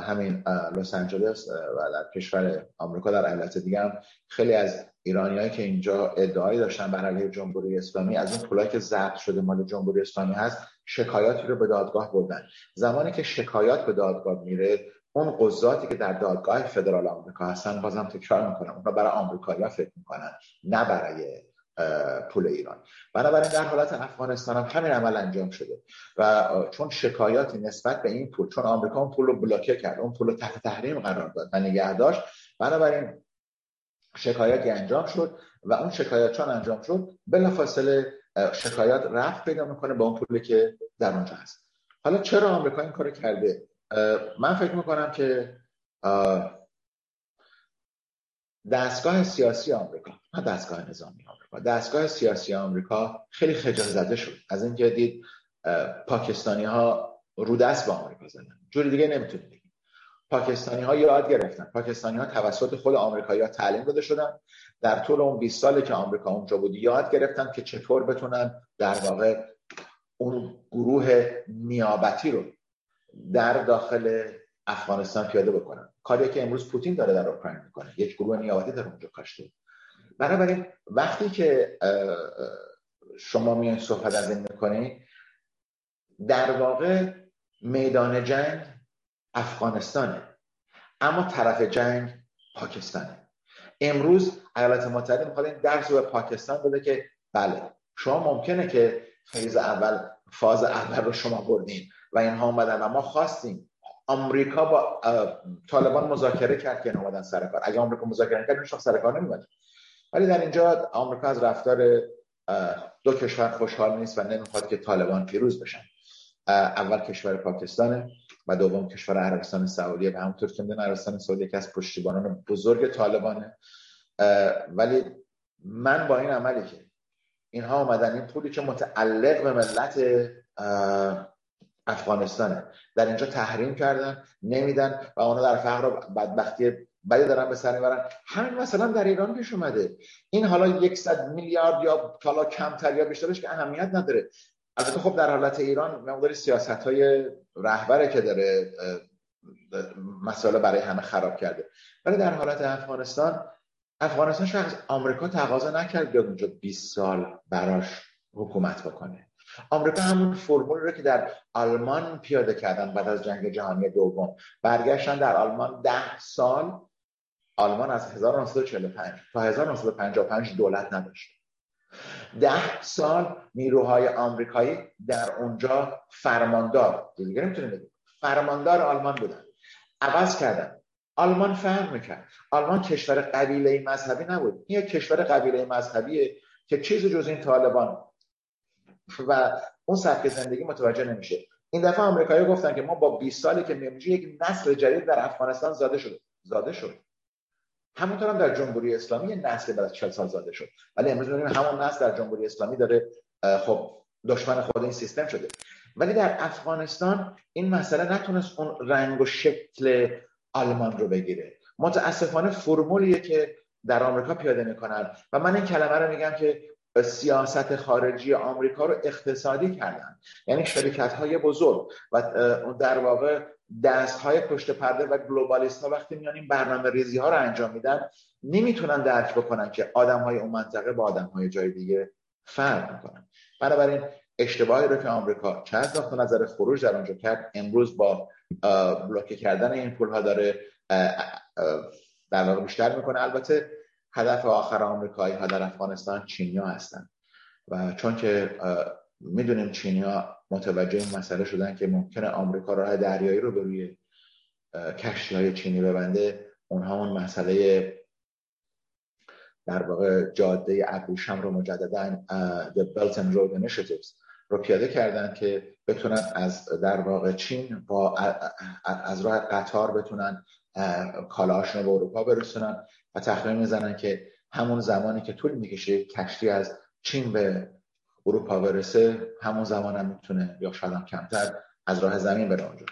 همین لس آنجلس و در کشور آمریکا در ایالت دیگه هم خیلی از ایرانیایی که اینجا ادعایی داشتن بر علیه جمهوری اسلامی از اون پولایی که ضبط شده مال جمهوری اسلامی هست شکایاتی رو به دادگاه بردن. زمانی که شکایات به دادگاه میره اون قضاتی که در دادگاه فدرال آمریکا هستن بازم تکرار می‌کنم اونها برای آمریکایی‌ها فکر می‌کنن نه برای پول ایران. بنابراین در حالت افغانستان هم همین عمل انجام شده. و چون شکایاتی نسبت به این پول چون آمریکا اون پول رو بلاکه کرد اون پول رو تحت تحریم قرار داد و نگه داشت بنابراین شکایاتی انجام شد و اون شکایت چون انجام شد بلافاصله شکایات رفت پیدا می‌کنه با اون پولی که در اونجا هست. حالا چرا آمریکا این کار کرده؟ من فکر می‌کنم که دستگاه سیاسی آمریکا نه دستگاه نظامی آمریکا دستگاه سیاسی آمریکا خیلی خجال زده شد. از اینکه دید پاکستانی ها رو دست با آمریکا زدن. جوری دیگه نمی‌تونید بگیم. پاکستانی ها یاد گرفتن. پاکستانی ها توسط خود آمریکایی ها تعلیم داده شدن. در طول اون 20 سالی که آمریکا اونجا بود یاد گرفتن که چطور بتونن در واقع اون گروه نیابتی رو در داخل افغانستان پیاده بکنن کاری که امروز پوتین داره در اوکراین می‌کنه. یک گروه نیابتی در اونجا کاشته بنابراین وقتی که شما میان صحبت از این می‌کنید در واقع میدان جنگ افغانستانه. اما طرف جنگ پاکستانه. امروز ایالات متحده می‌خواد این درس رو به پاکستان بده که بله شما ممکنه که فیز اول فاز اول رو شما بردین. و اینها اومدن. و ما خواستیم آمریکا با طالبان مذاکره کرد که اومدن سر کار. اگه آمریکا مذاکره کرد هیچ سر کار نمیومد ولی در اینجا آمریکا از رفتار دو کشور خوشحال نیست و نمی‌خواد که طالبان پیروز بشن. اول کشور پاکستانه و دوم کشور عربستان سعودی. و همونطور که می‌دونن عربستان سعودی یکی از پشتیبانان بزرگ طالبانه. ولی من با این عملی که اینها آمدن این پولی که متعلق به ملت افغانستانه. در اینجا تحریم کردن نمیدن و اونا در فقر و بدبختی بدی دارن به سر می‌برن. همین مثلا در ایران پیش اومده. این حالا یکصد میلیارد یا حالا کمتر یا بیشترش که اهمیت نداره. البته خب در حالت ایران مقداری سیاست های رهبره که داره مسئله برای همه خراب کرده. ولی در حالت افغانستان افغانستان از آمریکا تقاضا نکرد بیاد اونجا 20 سال براش حکومت بکنه. آمریکا همون فرمول رو که در آلمان پیاده کردن بعد از جنگ جهانی دوم. برگشتن در آلمان ده سال. آلمان از 1945 تا 1955 دولت نداشت. ده سال نیروهای آمریکایی در اونجا فرماندار. دیگه نمی‌تونیم فرماندار آلمان بودن. عوض کردن. آلمان فرق می‌کرد. آلمان کشور قبیله مذهبی نبود. این یک کشور قبیله مذهبیه که چیز جز این طالبان و اون سبک زندگی متوجه نمیشه. این دفعه آمریکایی گفتن که ما با 20 سالی که میمونیم یک نسل جدید در افغانستان زاده شد زاده شد. همونطور هم در جمهوری اسلامی یه نسل بعد از 40 سال زاده شد. ولی امروز می‌بینیم همون نسل در جمهوری اسلامی داره خب دشمن خود این سیستم شده. ولی در افغانستان این مسئله نتونست اون رنگ و شکل آلمان رو بگیره. متاسفانه فرمولیه که در آمریکا پیاده می‌کنن. و من این کلمه رو میگم که سیاست خارجی آمریکا رو اقتصادی کردن. یعنی شرکت های بزرگ و در واقع دست های پشت پرده و گلوبالیست ها وقتی میان این برنامه ریزی ها رو انجام میدن نمی‌تونن درک بکنن که آدم های اون منطقه با آدم های جای دیگه فرق می‌کنن. بنابراین اشتباهی رو که آمریکا چه از نظر خروج در آنجا کرد. امروز با بلوکه کردن این پول ها داره در واقع بیشتر می‌کنه. البته هدف آخر آمریکایی ها در افغانستان چینیا هستن. و چون که می‌دونیم چینیا متوجه این مسئله شدن که ممکنه آمریکا راه دریایی رو به روی کشتی های چینی ببنده اونها اون مسئله در واقع جاده ابریشم رو مجددا The Belt and Road Initiatives رو پیاده کردن که بتونن از در واقع چین با از راه قطار بتونن کالاشون به اروپا برسونن. و تخمین می‌زنن که همون زمانی که طول می‌کشه کشتی از چین به اروپا برسه همون زمان هم می‌تونه یا شاید هم کمتر از راه زمین بره اونجا.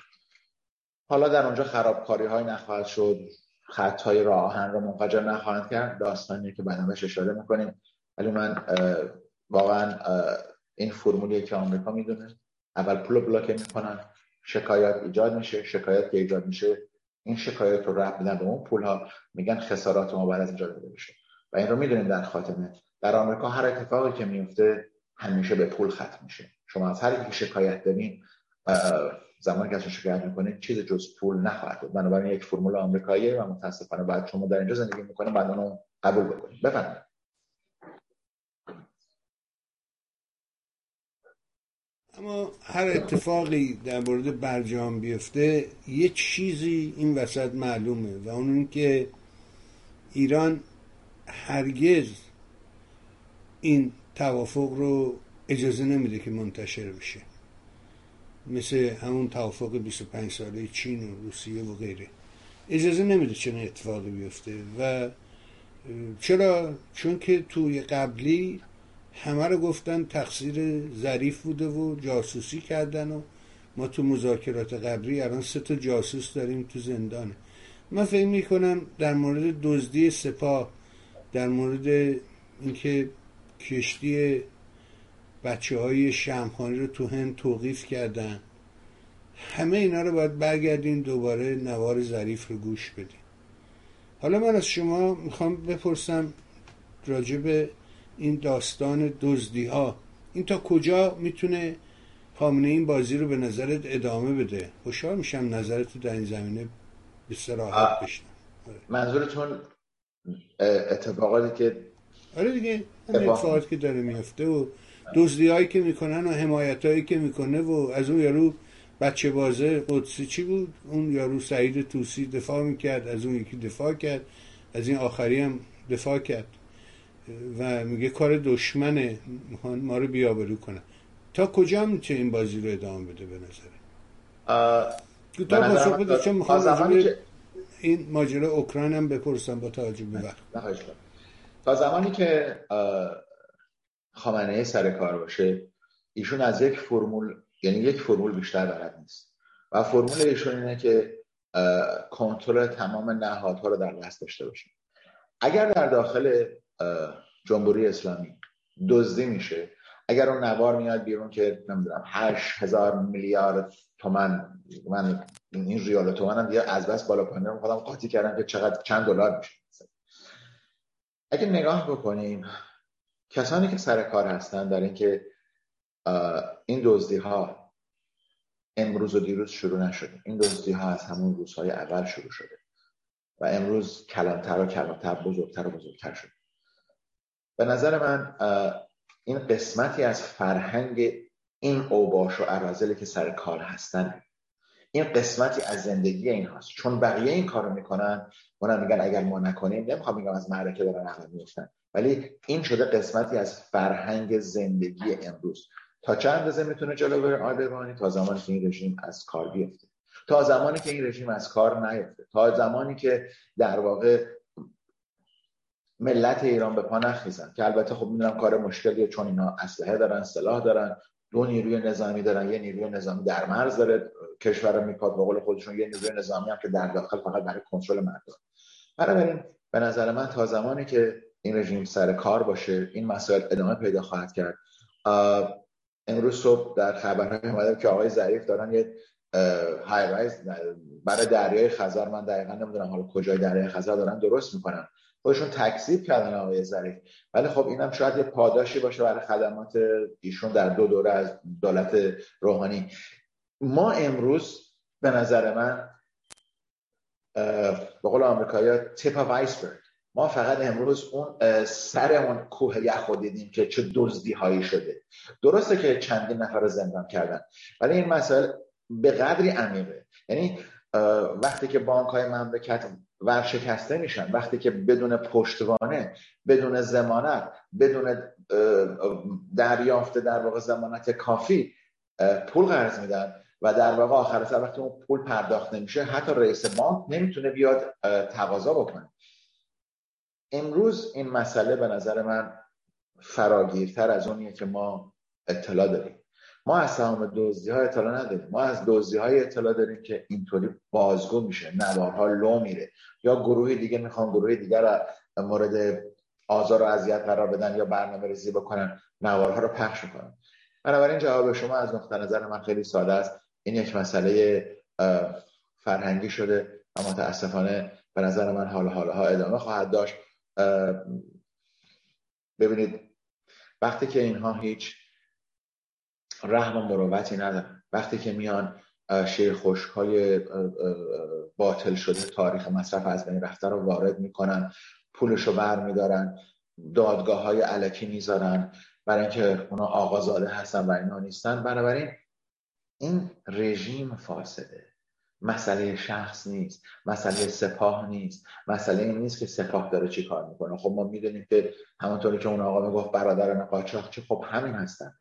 حالا در اونجا خرابکاری های نخواهد شد خط های راه آهن رو منفجر نخواهند کرد داستانی که بعدا بهش اشاره می‌کنیم. ولی من واقعا این فرمولیه که آمریکا می‌دونه. اول پول بلاک می‌کنن شکایت ایجاد میشه شکایت که ایجاد میشه این شکایت رو رفت بدن به اون پول ها میگن خسارات ما بعد از اینجا داده بشه. و این رو می‌دونیم در خاتمه. در آمریکا هر اتفاقی که میفته همیشه به پول ختم میشه. شما از هر کی شکایت دارین زمانی که شکایت می‌کنید چیز جز پول نخواهد بود. بنابراین یک فرمول آمریکاییه و متاسفانه بعد شما در اینجا زندگی می‌کنید بعد اونو قبول بکنید بفرمایید. اما هر اتفاقی در مورد برجام بیفته یه چیزی این وسط معلومه و اون که ایران هرگز این توافق رو اجازه نمیده که منتشر بشه. مثل همون توافق 25 ساله چین و روسیه و غیره. اجازه نمیده چنین اتفاقی بیفته و چرا؟ چون که توی قبلی همه رو گفتن تقصیر ظریف بوده و جاسوسی کردن و ما تو مذاکرات قبلی الان سه تا جاسوس داریم تو زندانه من فکر می‌کنم در مورد دزدی سپاه در مورد اینکه کشتی بچه های شمخانی رو تو هند توقیف کردن همه اینا رو باید برگردیم دوباره نوار ظریف رو گوش بدیم حالا من از شما می‌خوام بپرسم راجع به این داستان دزدی ها این تا کجا می‌تونه خامنه این بازی رو به نظرت ادامه بده؟ خوشحال میشم نظرت در این زمینه به سراحت بشنم آره. منظورتون اتفاقاتی که آره دیگه اتفاقاتی که داره میفته و دزدی هایی که می‌کنن و حمایت هایی که می‌کنه و از اون یارو بچه بازه قدسی چی بود؟ اون یارو سعید توسی دفاع می‌کرد از اون یکی دفاع کرد از این آخری هم دفاع کرد. و میگه کار دشمنه ما رو بیابرو کنه. تا کجا می‌تونه این بازی رو ادامه بده به نظره تا پاسخ بده چون می‌خوام این ماجرا اوکراین هم بپرسم با توجه به وقت. تا زمانی که خامنه سر کار باشه ایشون از یک فرمول یعنی یک فرمول بیشتر بلد نیست. و فرمول ایشون اینه که کنترل تمام نهادها رو در دست داشته باشه. اگر در داخل جمهوری اسلامی دزدی میشه. اگر اون نوار میاد بیرون که نمی‌دونم هشت هزار میلیارد تومن من این ریال تومن هم از بس بالا پایین خودم قاطی کردم که چقدر چند دلار میشه. اگه نگاه بکنیم کسانی که سر کار هستن در اینکه این دزدی ها امروز و دیروز شروع نشده. این دزدی ها از همون روزهای اول شروع شده و امروز کلانتر و کلانتر بزرگتر و بزرگتر شده. به نظر من این قسمتی از فرهنگ این اوباش و عرازلی که سر کار هستن این قسمتی از زندگی این هاست. چون بقیه این کارو می‌کنن اونا میگن اگر ما نکنیم نمی‌خوام میگم از معرکه دارن عقب میفتن ولی این شده قسمتی از فرهنگ زندگی امروز. تا چند اندازه می‌تونه جلو بره آلبانی تا زمانی که این رژیم از کار بیفته. تا زمانی که این رژیم از کار نیفته. تا زمانی که در واقع ملت ایران به پا نخیزن. که البته خب می‌دونم کار مشکلیه چون اینا اسلحه دارن سلاح دارن دو نیروی نظامی دارن یه نیروی نظامی در مرز داره کشور میکاد به قول خودشون یه نیروی نظامی هم که در داخل فقط برای کنترل مردم. بنابراین به نظر من تا زمانی که این رژیم سر کار باشه این مسائل ادامه پیدا خواهد کرد. امروز صبح در خبرهای اومده که آقای ظریف دارن یه های رایز برای دریای خزر من دقیقا نمی‌دونم حالا کجای دریای خزر دارن درست می‌کنن. خودشون تکذیب کردن آقای ظریف. ولی خب اینم شاید یه پاداشی باشه برای خدمات ایشون در دو دوره از دولت روحانی. ما امروز به نظر من به قول آمریکایی آف آیسبرگ ما فقط امروز اون سر اون کوه یخ دیدیم که چه دزدی هایی شده. درسته که چندین نفر رو زندان کردن ولی این مسائل به قدری عمیقه. یعنی وقتی که بانک های مملکت ورشکسته میشن. وقتی که بدون پشتوانه بدون زمانت بدون دریافت در واقع زمانت کافی پول قرض میدن و در واقع آخر سر وقتی اون پول پرداخت نمیشه حتی رئیس بانک نمی‌تونه بیاد تقاضا بکنه. امروز این مسئله به نظر من فراگیرتر از اونیه که ما اطلاع داریم. ما از تمام دزدی ها اطلاع نداریم. ما از دزدی های اطلاع داریم که اینطوری بازگو میشه نوارها لو میره. یا گروه دیگه می‌خوان گروه دیگر را مورد آزار و اذیت قرار بدن یا برنامه ریزی بکنن نوارها رو پخش کنن. بنابراین جواب شما از نقطه نظر من خیلی ساده است. این یک مسئله فرهنگی شده. و متاسفانه به نظر من حال حالها ادامه خواهد داشت. ببینید وقتی که اینها هیچ رحم و مروتی ندارن وقتی که میان شیر خشک های باطل شده تاریخ مصرف از بین رفته رو وارد می‌کنن پولشو بر میدارن دادگاه های علکی می‌ذارن برای اینکه اونا آقازاده هستن و اینا نیستن. بنابراین این رژیم فاسده. مسئله شخص نیست مسئله سپاه نیست. مسئله این نیست که سپاه داره چی کار می‌کنه. خب ما می‌دونیم که همونطوری که اون آقا می‌گفت برادران قاچاق چه خب همین هستن.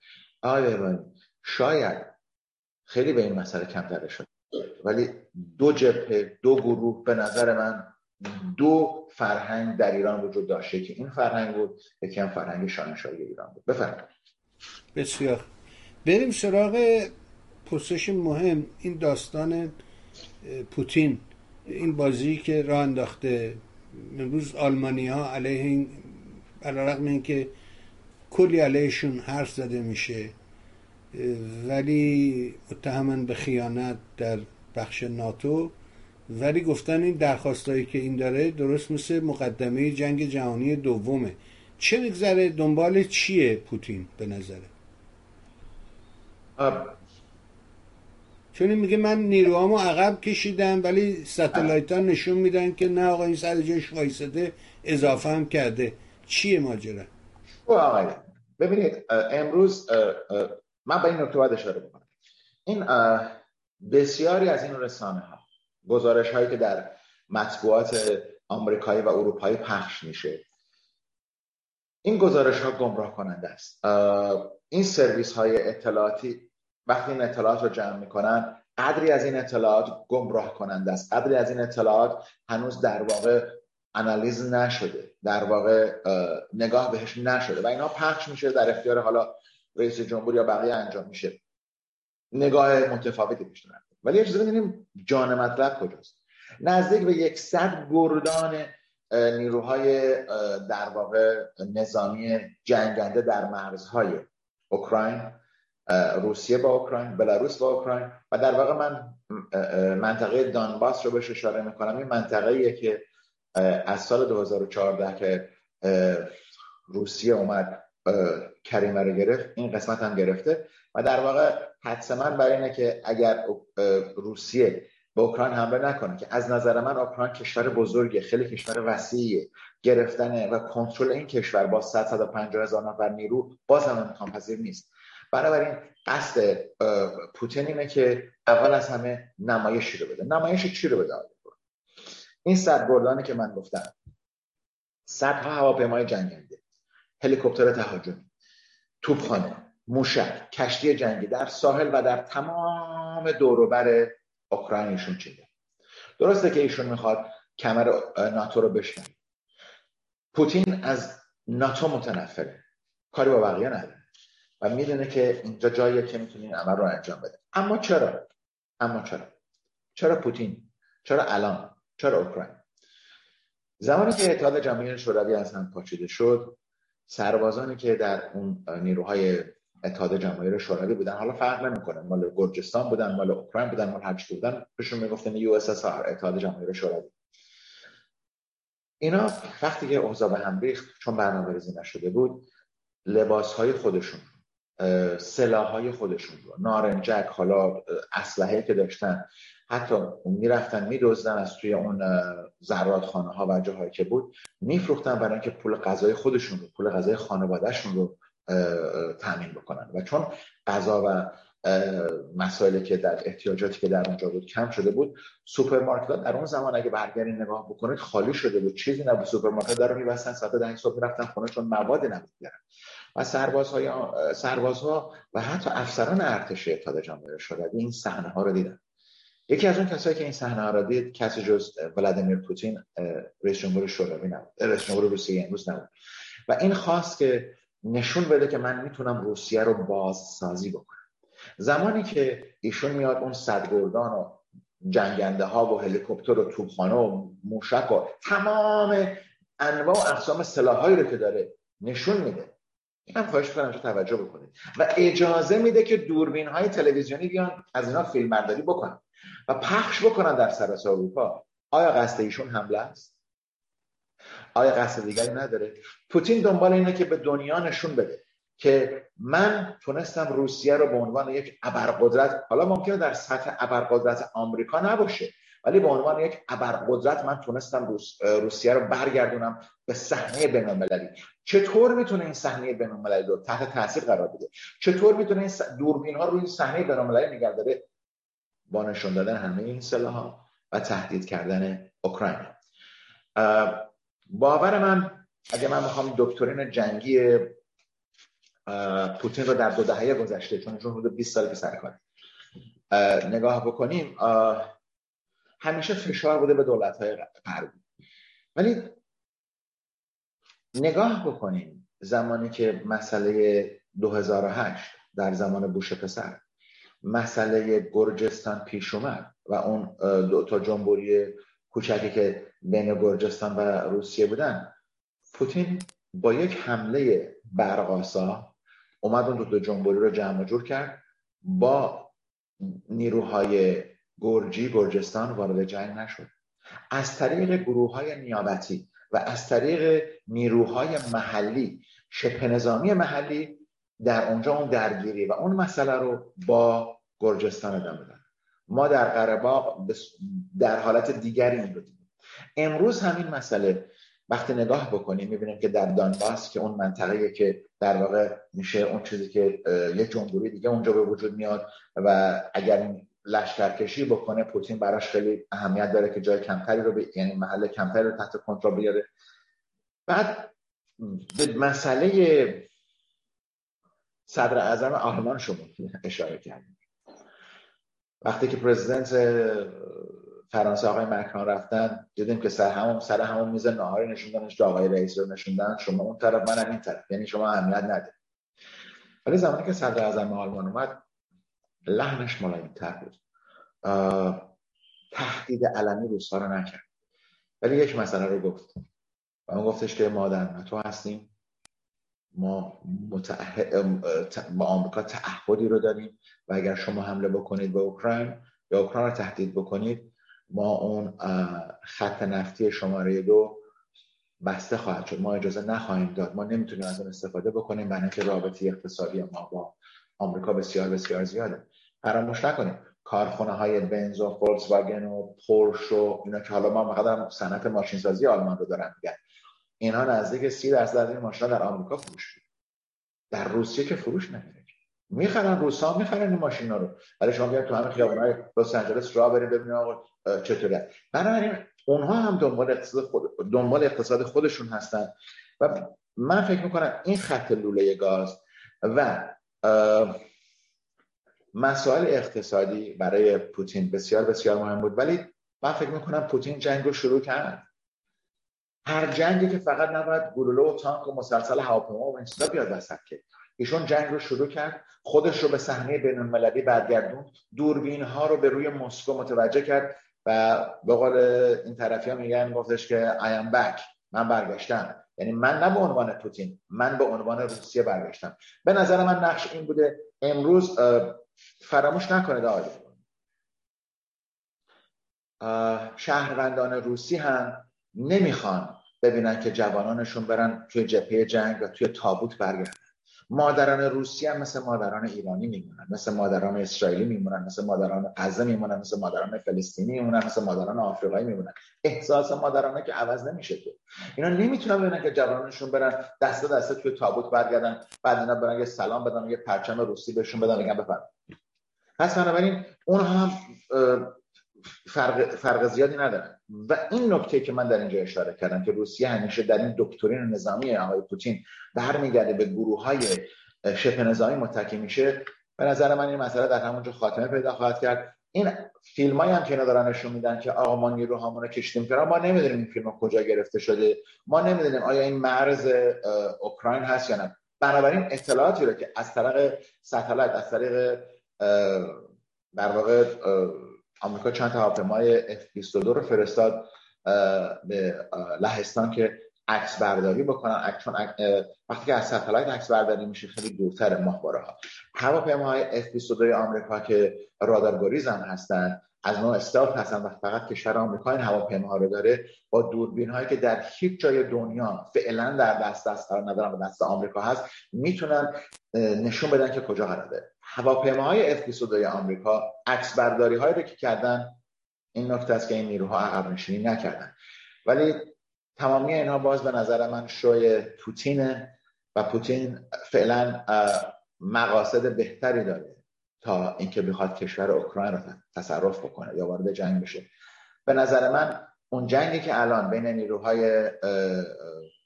آقای شاید خیلی به این مسئله کمتر شد. ولی دو جبهه دو گروه به نظر من دو فرهنگ در ایران وجود داشته که این فرهنگ بود یکی هم فرهنگ شاهنشاهی ایران بود. بفرمایید. بسیار. بریم سراغ پرسش مهم. این داستان پوتین این بازی که راه انداخته. امروز آلمانی ها علیه این علیرغم اینکه کلی علیهشون حرف زده میشه ولی متهمن به خیانت در بخش ناتو. ولی گفتن این درخواستایی که این داره درست مثل مقدمه جنگ جهانی دومه. چه میگذره؟ دنبال چیه پوتین به نظره؟ چون میگه من نیروهامو عقب کشیدم ولی ستلایت ها نشون میدن که نه آقا این سر جاش وایساده اضافه هم کرده. چیه ماجرا؟ آقای. ببینید امروز من به این نکته باید اشاره بکنم. این بسیاری از این رسانه ها گزارش هایی که در مطبوعات آمریکایی و اروپایی پخش میشه این گزارش ها گمراه کننده است. این سرویس های اطلاعاتی وقتی این اطلاعات رو جمع می‌کنن قدری از این اطلاعات گمراه کننده است. قدری از این اطلاعات هنوز در واقع انالیز نشده. در واقع نگاه بهش نشده و اینا پخش میشه در اختیار حالا رئیس جمهور یا بقیه انجام میشه. نگاه متفاوتی پیش ولی اجازه بدونیم جان مطلب کجاست؟ نزدیک به یکصد گردان نیروهای در واقع نظامی جنگنده در مرزهای اوکراین روسیه با اوکراین بلاروس با اوکراین. و در واقع من منطقه دانباس رو بهش اشاره می‌کنم. این منطقه که از سال 2014 که روسیه اومد کریمه رو گرفت این قسمت هم گرفته. و در واقع حتما برای اینه که اگر روسیه به اوکراین حمله نکنه که از نظر من اوکراین کشور بزرگه خیلی کشور وسیعیه گرفتن و کنترل این کشور با 100 150 هزار نفر نیرو باز هم امکان پذیر نیست. بنابراین قصد پوتین اینه که اول از همه نمایشی رو بده. نمایش چی رو بده؟ این سرگردانی که من گفتم. صدها هواپیمای جنگنده. هلیکوپتر تهاجمی توپخانه. موشک. کشتی جنگی. در ساحل و در تمام دوروبر اوکراین ایشون چیده درسته که ایشون می‌خواد کمر ناتو رو بشکنه. پوتین از ناتو متنفره. کاری با بقیه نداره. و می‌دونه که اینجا جاییه که می‌تونه این عمل رو انجام بده. اما چرا؟ اما چرا؟ چرا پوتین؟ چرا الان؟ چرا اوکراین؟ زمانی که اتحاد جماهیر شوروی از هم پاچیده شد سربازانی که در اون نیروهای اتحاد جماهیر شوروی بودن حالا فرق نمی‌کنه مال گرجستان بودن مال اوکراین بودن مال هر بودن بهشون می‌گفتن USSR اتحاد جماهیر شوروی. اینا وقتی که اوضاع به هم ریخت چون برنامه‌ریزی نشده بود لباس های خودشون سلاح های خودشون رو نارنجک حالا اسلحه که داشتن حتی می‌رفتن میدزدن از توی اون زرادخانه ها و جاهایی که بود میفروختن برای اینکه پول غذای خودشون رو پول غذای خانوادهشون رو تامین بکنن. و چون غذا و مسائلی که در احتیاجاتی که در اونجا بود کم شده بود سوپرمارکت در اون زمان اگه برگردین نگاه بکنید خالی شده بود. چیزی نبود. سوپرمارکت در رو میبستن ساعت ده صبح می‌رفتن خونه چون مواد نبود و سربازهای سربازها و حتی افسران ارتش اتحاد جماهیر شوروی این صحنه ها رو دیدن. یکی از اون کسایی که این صحنه رو دید کسی جز ولادیمیر پوتین رئیس جمهور شوروی نبود. رئیس جمهور روسیه امروز نبود. و این خواست که نشون بده که من می‌تونم روسیه رو بازسازی بکنم. زمانی که ایشون میاد اون صدگردان و جنگنده ها و هلیکوپتر و توپخانه و موشک و تمام انواع و اقسام سلاحهایی رو که داره نشون میده این هم خواهش کنم توجه بکنید. و اجازه میده که دوربین های تلویزیونی بیان از اینا فیلم برداری بکنن. و پخش بکنن در سراسر اروپا آیا قصد ایشون حمله است؟ آیا قصد دیگری نداره؟ پوتین دنبال اینه که به دنیا نشون بده که من تونستم روسیه رو به عنوان یک ابرقدرت حالا ممکنه در سطح ابرقدرت آمریکا نباشه ولی به عنوان یک ابرقدرت من تونستم روس، روسیه رو برگردونم به صحنه بین‌المللی. چطور می‌تونه این صحنه بین‌المللی رو تحت تاثیر قرار بده؟ چطور می‌تونه این دوربین ها روی این صحنه بین‌المللی نگه داره؟ با نشون دادن همه این ها و تهدید کردن اوکراین باور من اگه من می‌خوام دکترین جنگی پوتین رو در دو دهه گذشته چون حدود 20 سال که سر کنه نگاه بکنیم همیشه فشار بوده به دولت های غربی ولی نگاه بکنیم زمانی که مسئله 2008 در زمان بوش پسر. مسئله گرجستان پیش اومد و اون دو تا جمهوری کوچکی که بین گرجستان و روسیه بودن پوتین با یک حمله برقاسا اومد اون دو, دو جمهوری رو جمع جور کرد با نیروهای گرجی گرجستان وارد جنگ نشد. از طریق گروه های نیابتی و از طریق نیروهای محلی شبه نظامی محلی در اونجا اون درگیری و اون مسئله رو با گرجستان ادامه دادن. ما در قرباق در حالت دیگری این رو امروز همین مسئله. وقتی نگاه بکنیم می‌بینیم که در دانباس که اون منطقه که در واقع میشه اون چیزی که یک جمهوری دیگه اونجا به وجود میاد و اگر این لشکرکشی بکنه پوتین براش خیلی اهمیت داره که جای کمتری رو ب... یعنی محل کمتری رو تحت کنترل بیاره. بعد به مسئله صدر اعظم آلمان شما اشاره کردیم. وقتی که پرزیدنت فرانسه آقای مکران رفتن دیدیم که سر همون سر همون میز ناهاری نشوندنش آقای رئیس رو نشوندن شما اون طرف من این طرف. یعنی شما اهمیت نده. ولی زمانی که صدر اعظم آلمان اومد لحنش تر بود. تهدید علمی روسا رو نکرد. ولی یک مسئله رو گفت. و اون گفتش که ما در ناتو هستیم. ما با آمریکا تعهدی رو داریم و اگر شما حمله بکنید به اوکراین یا اوکراین رو تهدید بکنید ما اون خط نفتی شماره دو بسته خواهد شد. ما اجازه نخواهیم داد. ما نمی‌تونیم از اون استفاده بکنیم برای اینکه رابطه اقتصادی ما با آمریکا بسیار بسیار زیاده. فراموش نکنیم کارخونه های بنز و فولکس واگن و پورش و اینا که حالا ما مقدر صنعت ماشین سازی آلمان رو دارن میگن. اینها نزدیک سی درصد این ماشین در آمریکا فروش در روسیه که فروش نمیره می‌خرن روسا می‌خرن این ماشینا رو. ولی شما بیاید تو همه خیابونای لس آنجلس راه برید ببینید آقا چطوره. بنابراین اونها هم دنبال اقتصاد خود دنبال اقتصاد خودشون هستن. و من فکر می‌کنم این خط لوله گاز و مسائل اقتصادی برای پوتین بسیار بسیار مهم بود. ولی من فکر می‌کنم پوتین جنگ رو شروع کرد. هر جنگی که فقط نباید گلوله و تانک و مسلسل هواپیما و این بیاد وسط که. ایشون جنگ رو شروع کرد خودش رو به صحنه بین المللی برگردون دوربین ها رو به روی مسکو متوجه کرد و به قول این طرفی ها میگن گفتش که I am back. من برگشتم. یعنی من نه به عنوان پوتین من به عنوان روسیه برگشتم. به نظر من نقش این بوده امروز فراموش نکنید آقای شهروندان روسی هم نمی‌خوان ببینن که جوانانشون برن توی جبهه جنگ و توی تابوت برگردن. مادران روسی هم مثل مادران ایرانی میمونن مثل مادران اسرائیلی میمونن مثل مادران غزه میمونن مثل مادران فلسطینی میمونن مثل مادران آفریقایی میمونن. احساس مادرانه که عوض نمیشه که. اینا نمی‌تونن ببینن که جوانانشون برن دست دسته توی تابوت برگردن بعد اینا برن یه سلام بدن یه پرچم روسی بهشون بدن بگن بفرمایید. پس بنابراین اون هم فرق, فرق زیادی ندارن و این نکته که من در اینجا اشاره کردم که روسیه همیشه در این دکترین نظامی آقای پوتین برمیگرده به گروه های شبه نظامی متکی میشه به نظر من این مسئله در همونجا خاتمه پیدا خواهد کرد. این فیلم هم که اینا نشون میدن که آقا ما نیروهامون رو کشتیم کرا ما نمی‌دونیم این فیلم کجا گرفته شده. ما نمی‌دونیم آیا این مرز اوکراین هست یا نه. بنابراین اطلاعاتی رو که از طریق satellite از طریق در واقع آمریکا چند تا هواپیمای F22 رو فرستاد به لهستان که عکس برداری بکنن. چون وقتی که از satellite عکس برداری میشه خیلی دورتر ماهواره ها هواپیماهای F22 آمریکا که رادار گریزن هستن از نوع stealth هستن و فقط کشور آمریکا این هواپیماها رو داره با دوربین هایی که در هیچ جای دنیا فعلا در دست دست قرار ندارن و دست آمریکا هست می‌تونن نشون بدن که کجا قرار داره هواپیماهای F22 آمریکا عکس برداری هایی رو که کردن این نکته است که این نیروها عقب نشینی نکردن. ولی تمامی اینها باز به نظر من شوی پوتینه و پوتین فعلا مقاصد بهتری داره. تا اینکه بخواد کشور اوکراین رو تصرف بکنه یا وارد جنگ بشه. به نظر من اون جنگی که الان بین نیروهای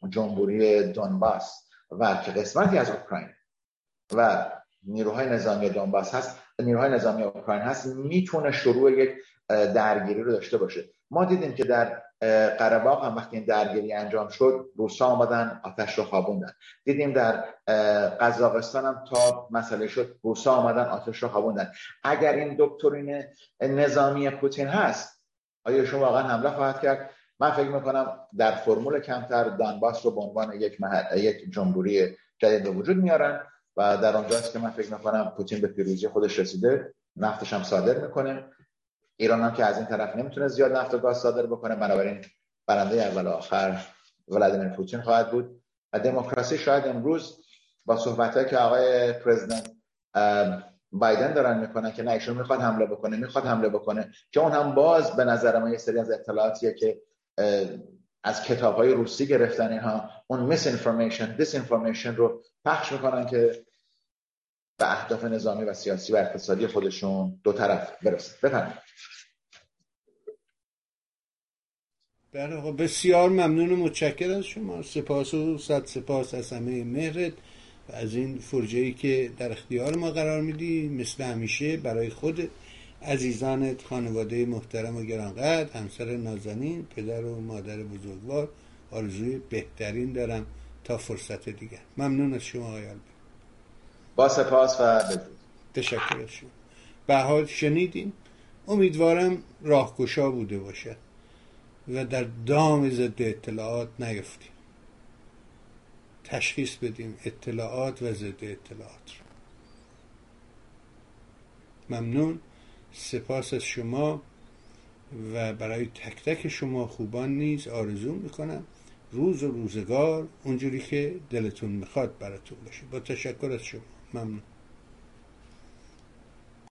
جمهوری دونباس و که قسمتی از اوکراین و نیروهای نظامی دونباس هست نیروهای نظامی اوکراین هست می‌تونه شروع یک درگیری رو داشته باشه. ما دیدیم که در قرباق هم وقتی این درگیری انجام شد روسا آمدن آتش رو خوابوندن. دیدیم در قزاقستان هم تا مسئله شد روسا آمدن آتش رو خوابوندن. اگر این دکترین نظامی پوتین هست آیا شما واقعا حمله خواهد کرد؟ من فکر می‌کنم در فرمول کمتر دانباس رو به عنوان یک, یک جمهوری جدید به وجود میارن و در آنجاست که من فکر می‌کنم پوتین به پیروزی خودش رسیده نفتش هم صادر می‌کنه. ایران هم که از این طرف نمی‌تونه زیاد نفت و گاز صادر بکنه بنابراین برنده اول و آخر ولادیمیر پوتین خواهد بود. و دموکراسی شاید امروز با صحبت که آقای پرزیدنت بایدن دارن می‌کنن که نه ایشون می‌خواد حمله بکنه می‌خواد حمله بکنه که اون هم باز به نظر ما یه سری از اطلاعاتیه که از کتاب های روسی گرفتن اینها اون میس انفورمیشن دیس انفورمیشن رو پخش می‌کنن که به اهداف نظامی و سیاسی و اقتصادی خودشون دو طرف برسه. بفرمایید. بله خب بسیار ممنون و متشکر از شما. سپاس و صد سپاس از همه مهرت و از این فرجه ای که در اختیار ما قرار میدی مثل همیشه برای خود عزیزانت خانواده محترم و گرانقدر همسر نازنین پدر و مادر بزرگوار آرزوی بهترین دارم تا فرصت دیگر. ممنون از شما آقای با سپاس و بدرود. تشکر شما. به حال شنیدیم امیدوارم راهگشا بوده باشد و در دام ضد اطلاعات نیفتیم. تشخیص بدیم اطلاعات و ضد اطلاعات ممنون. سپاس از شما و برای تک تک شما خوبان نیز آرزو می‌کنم. روز و روزگار اونجوری که دلتون می‌خواد براتون باشه. با تشکر از شما. ممنون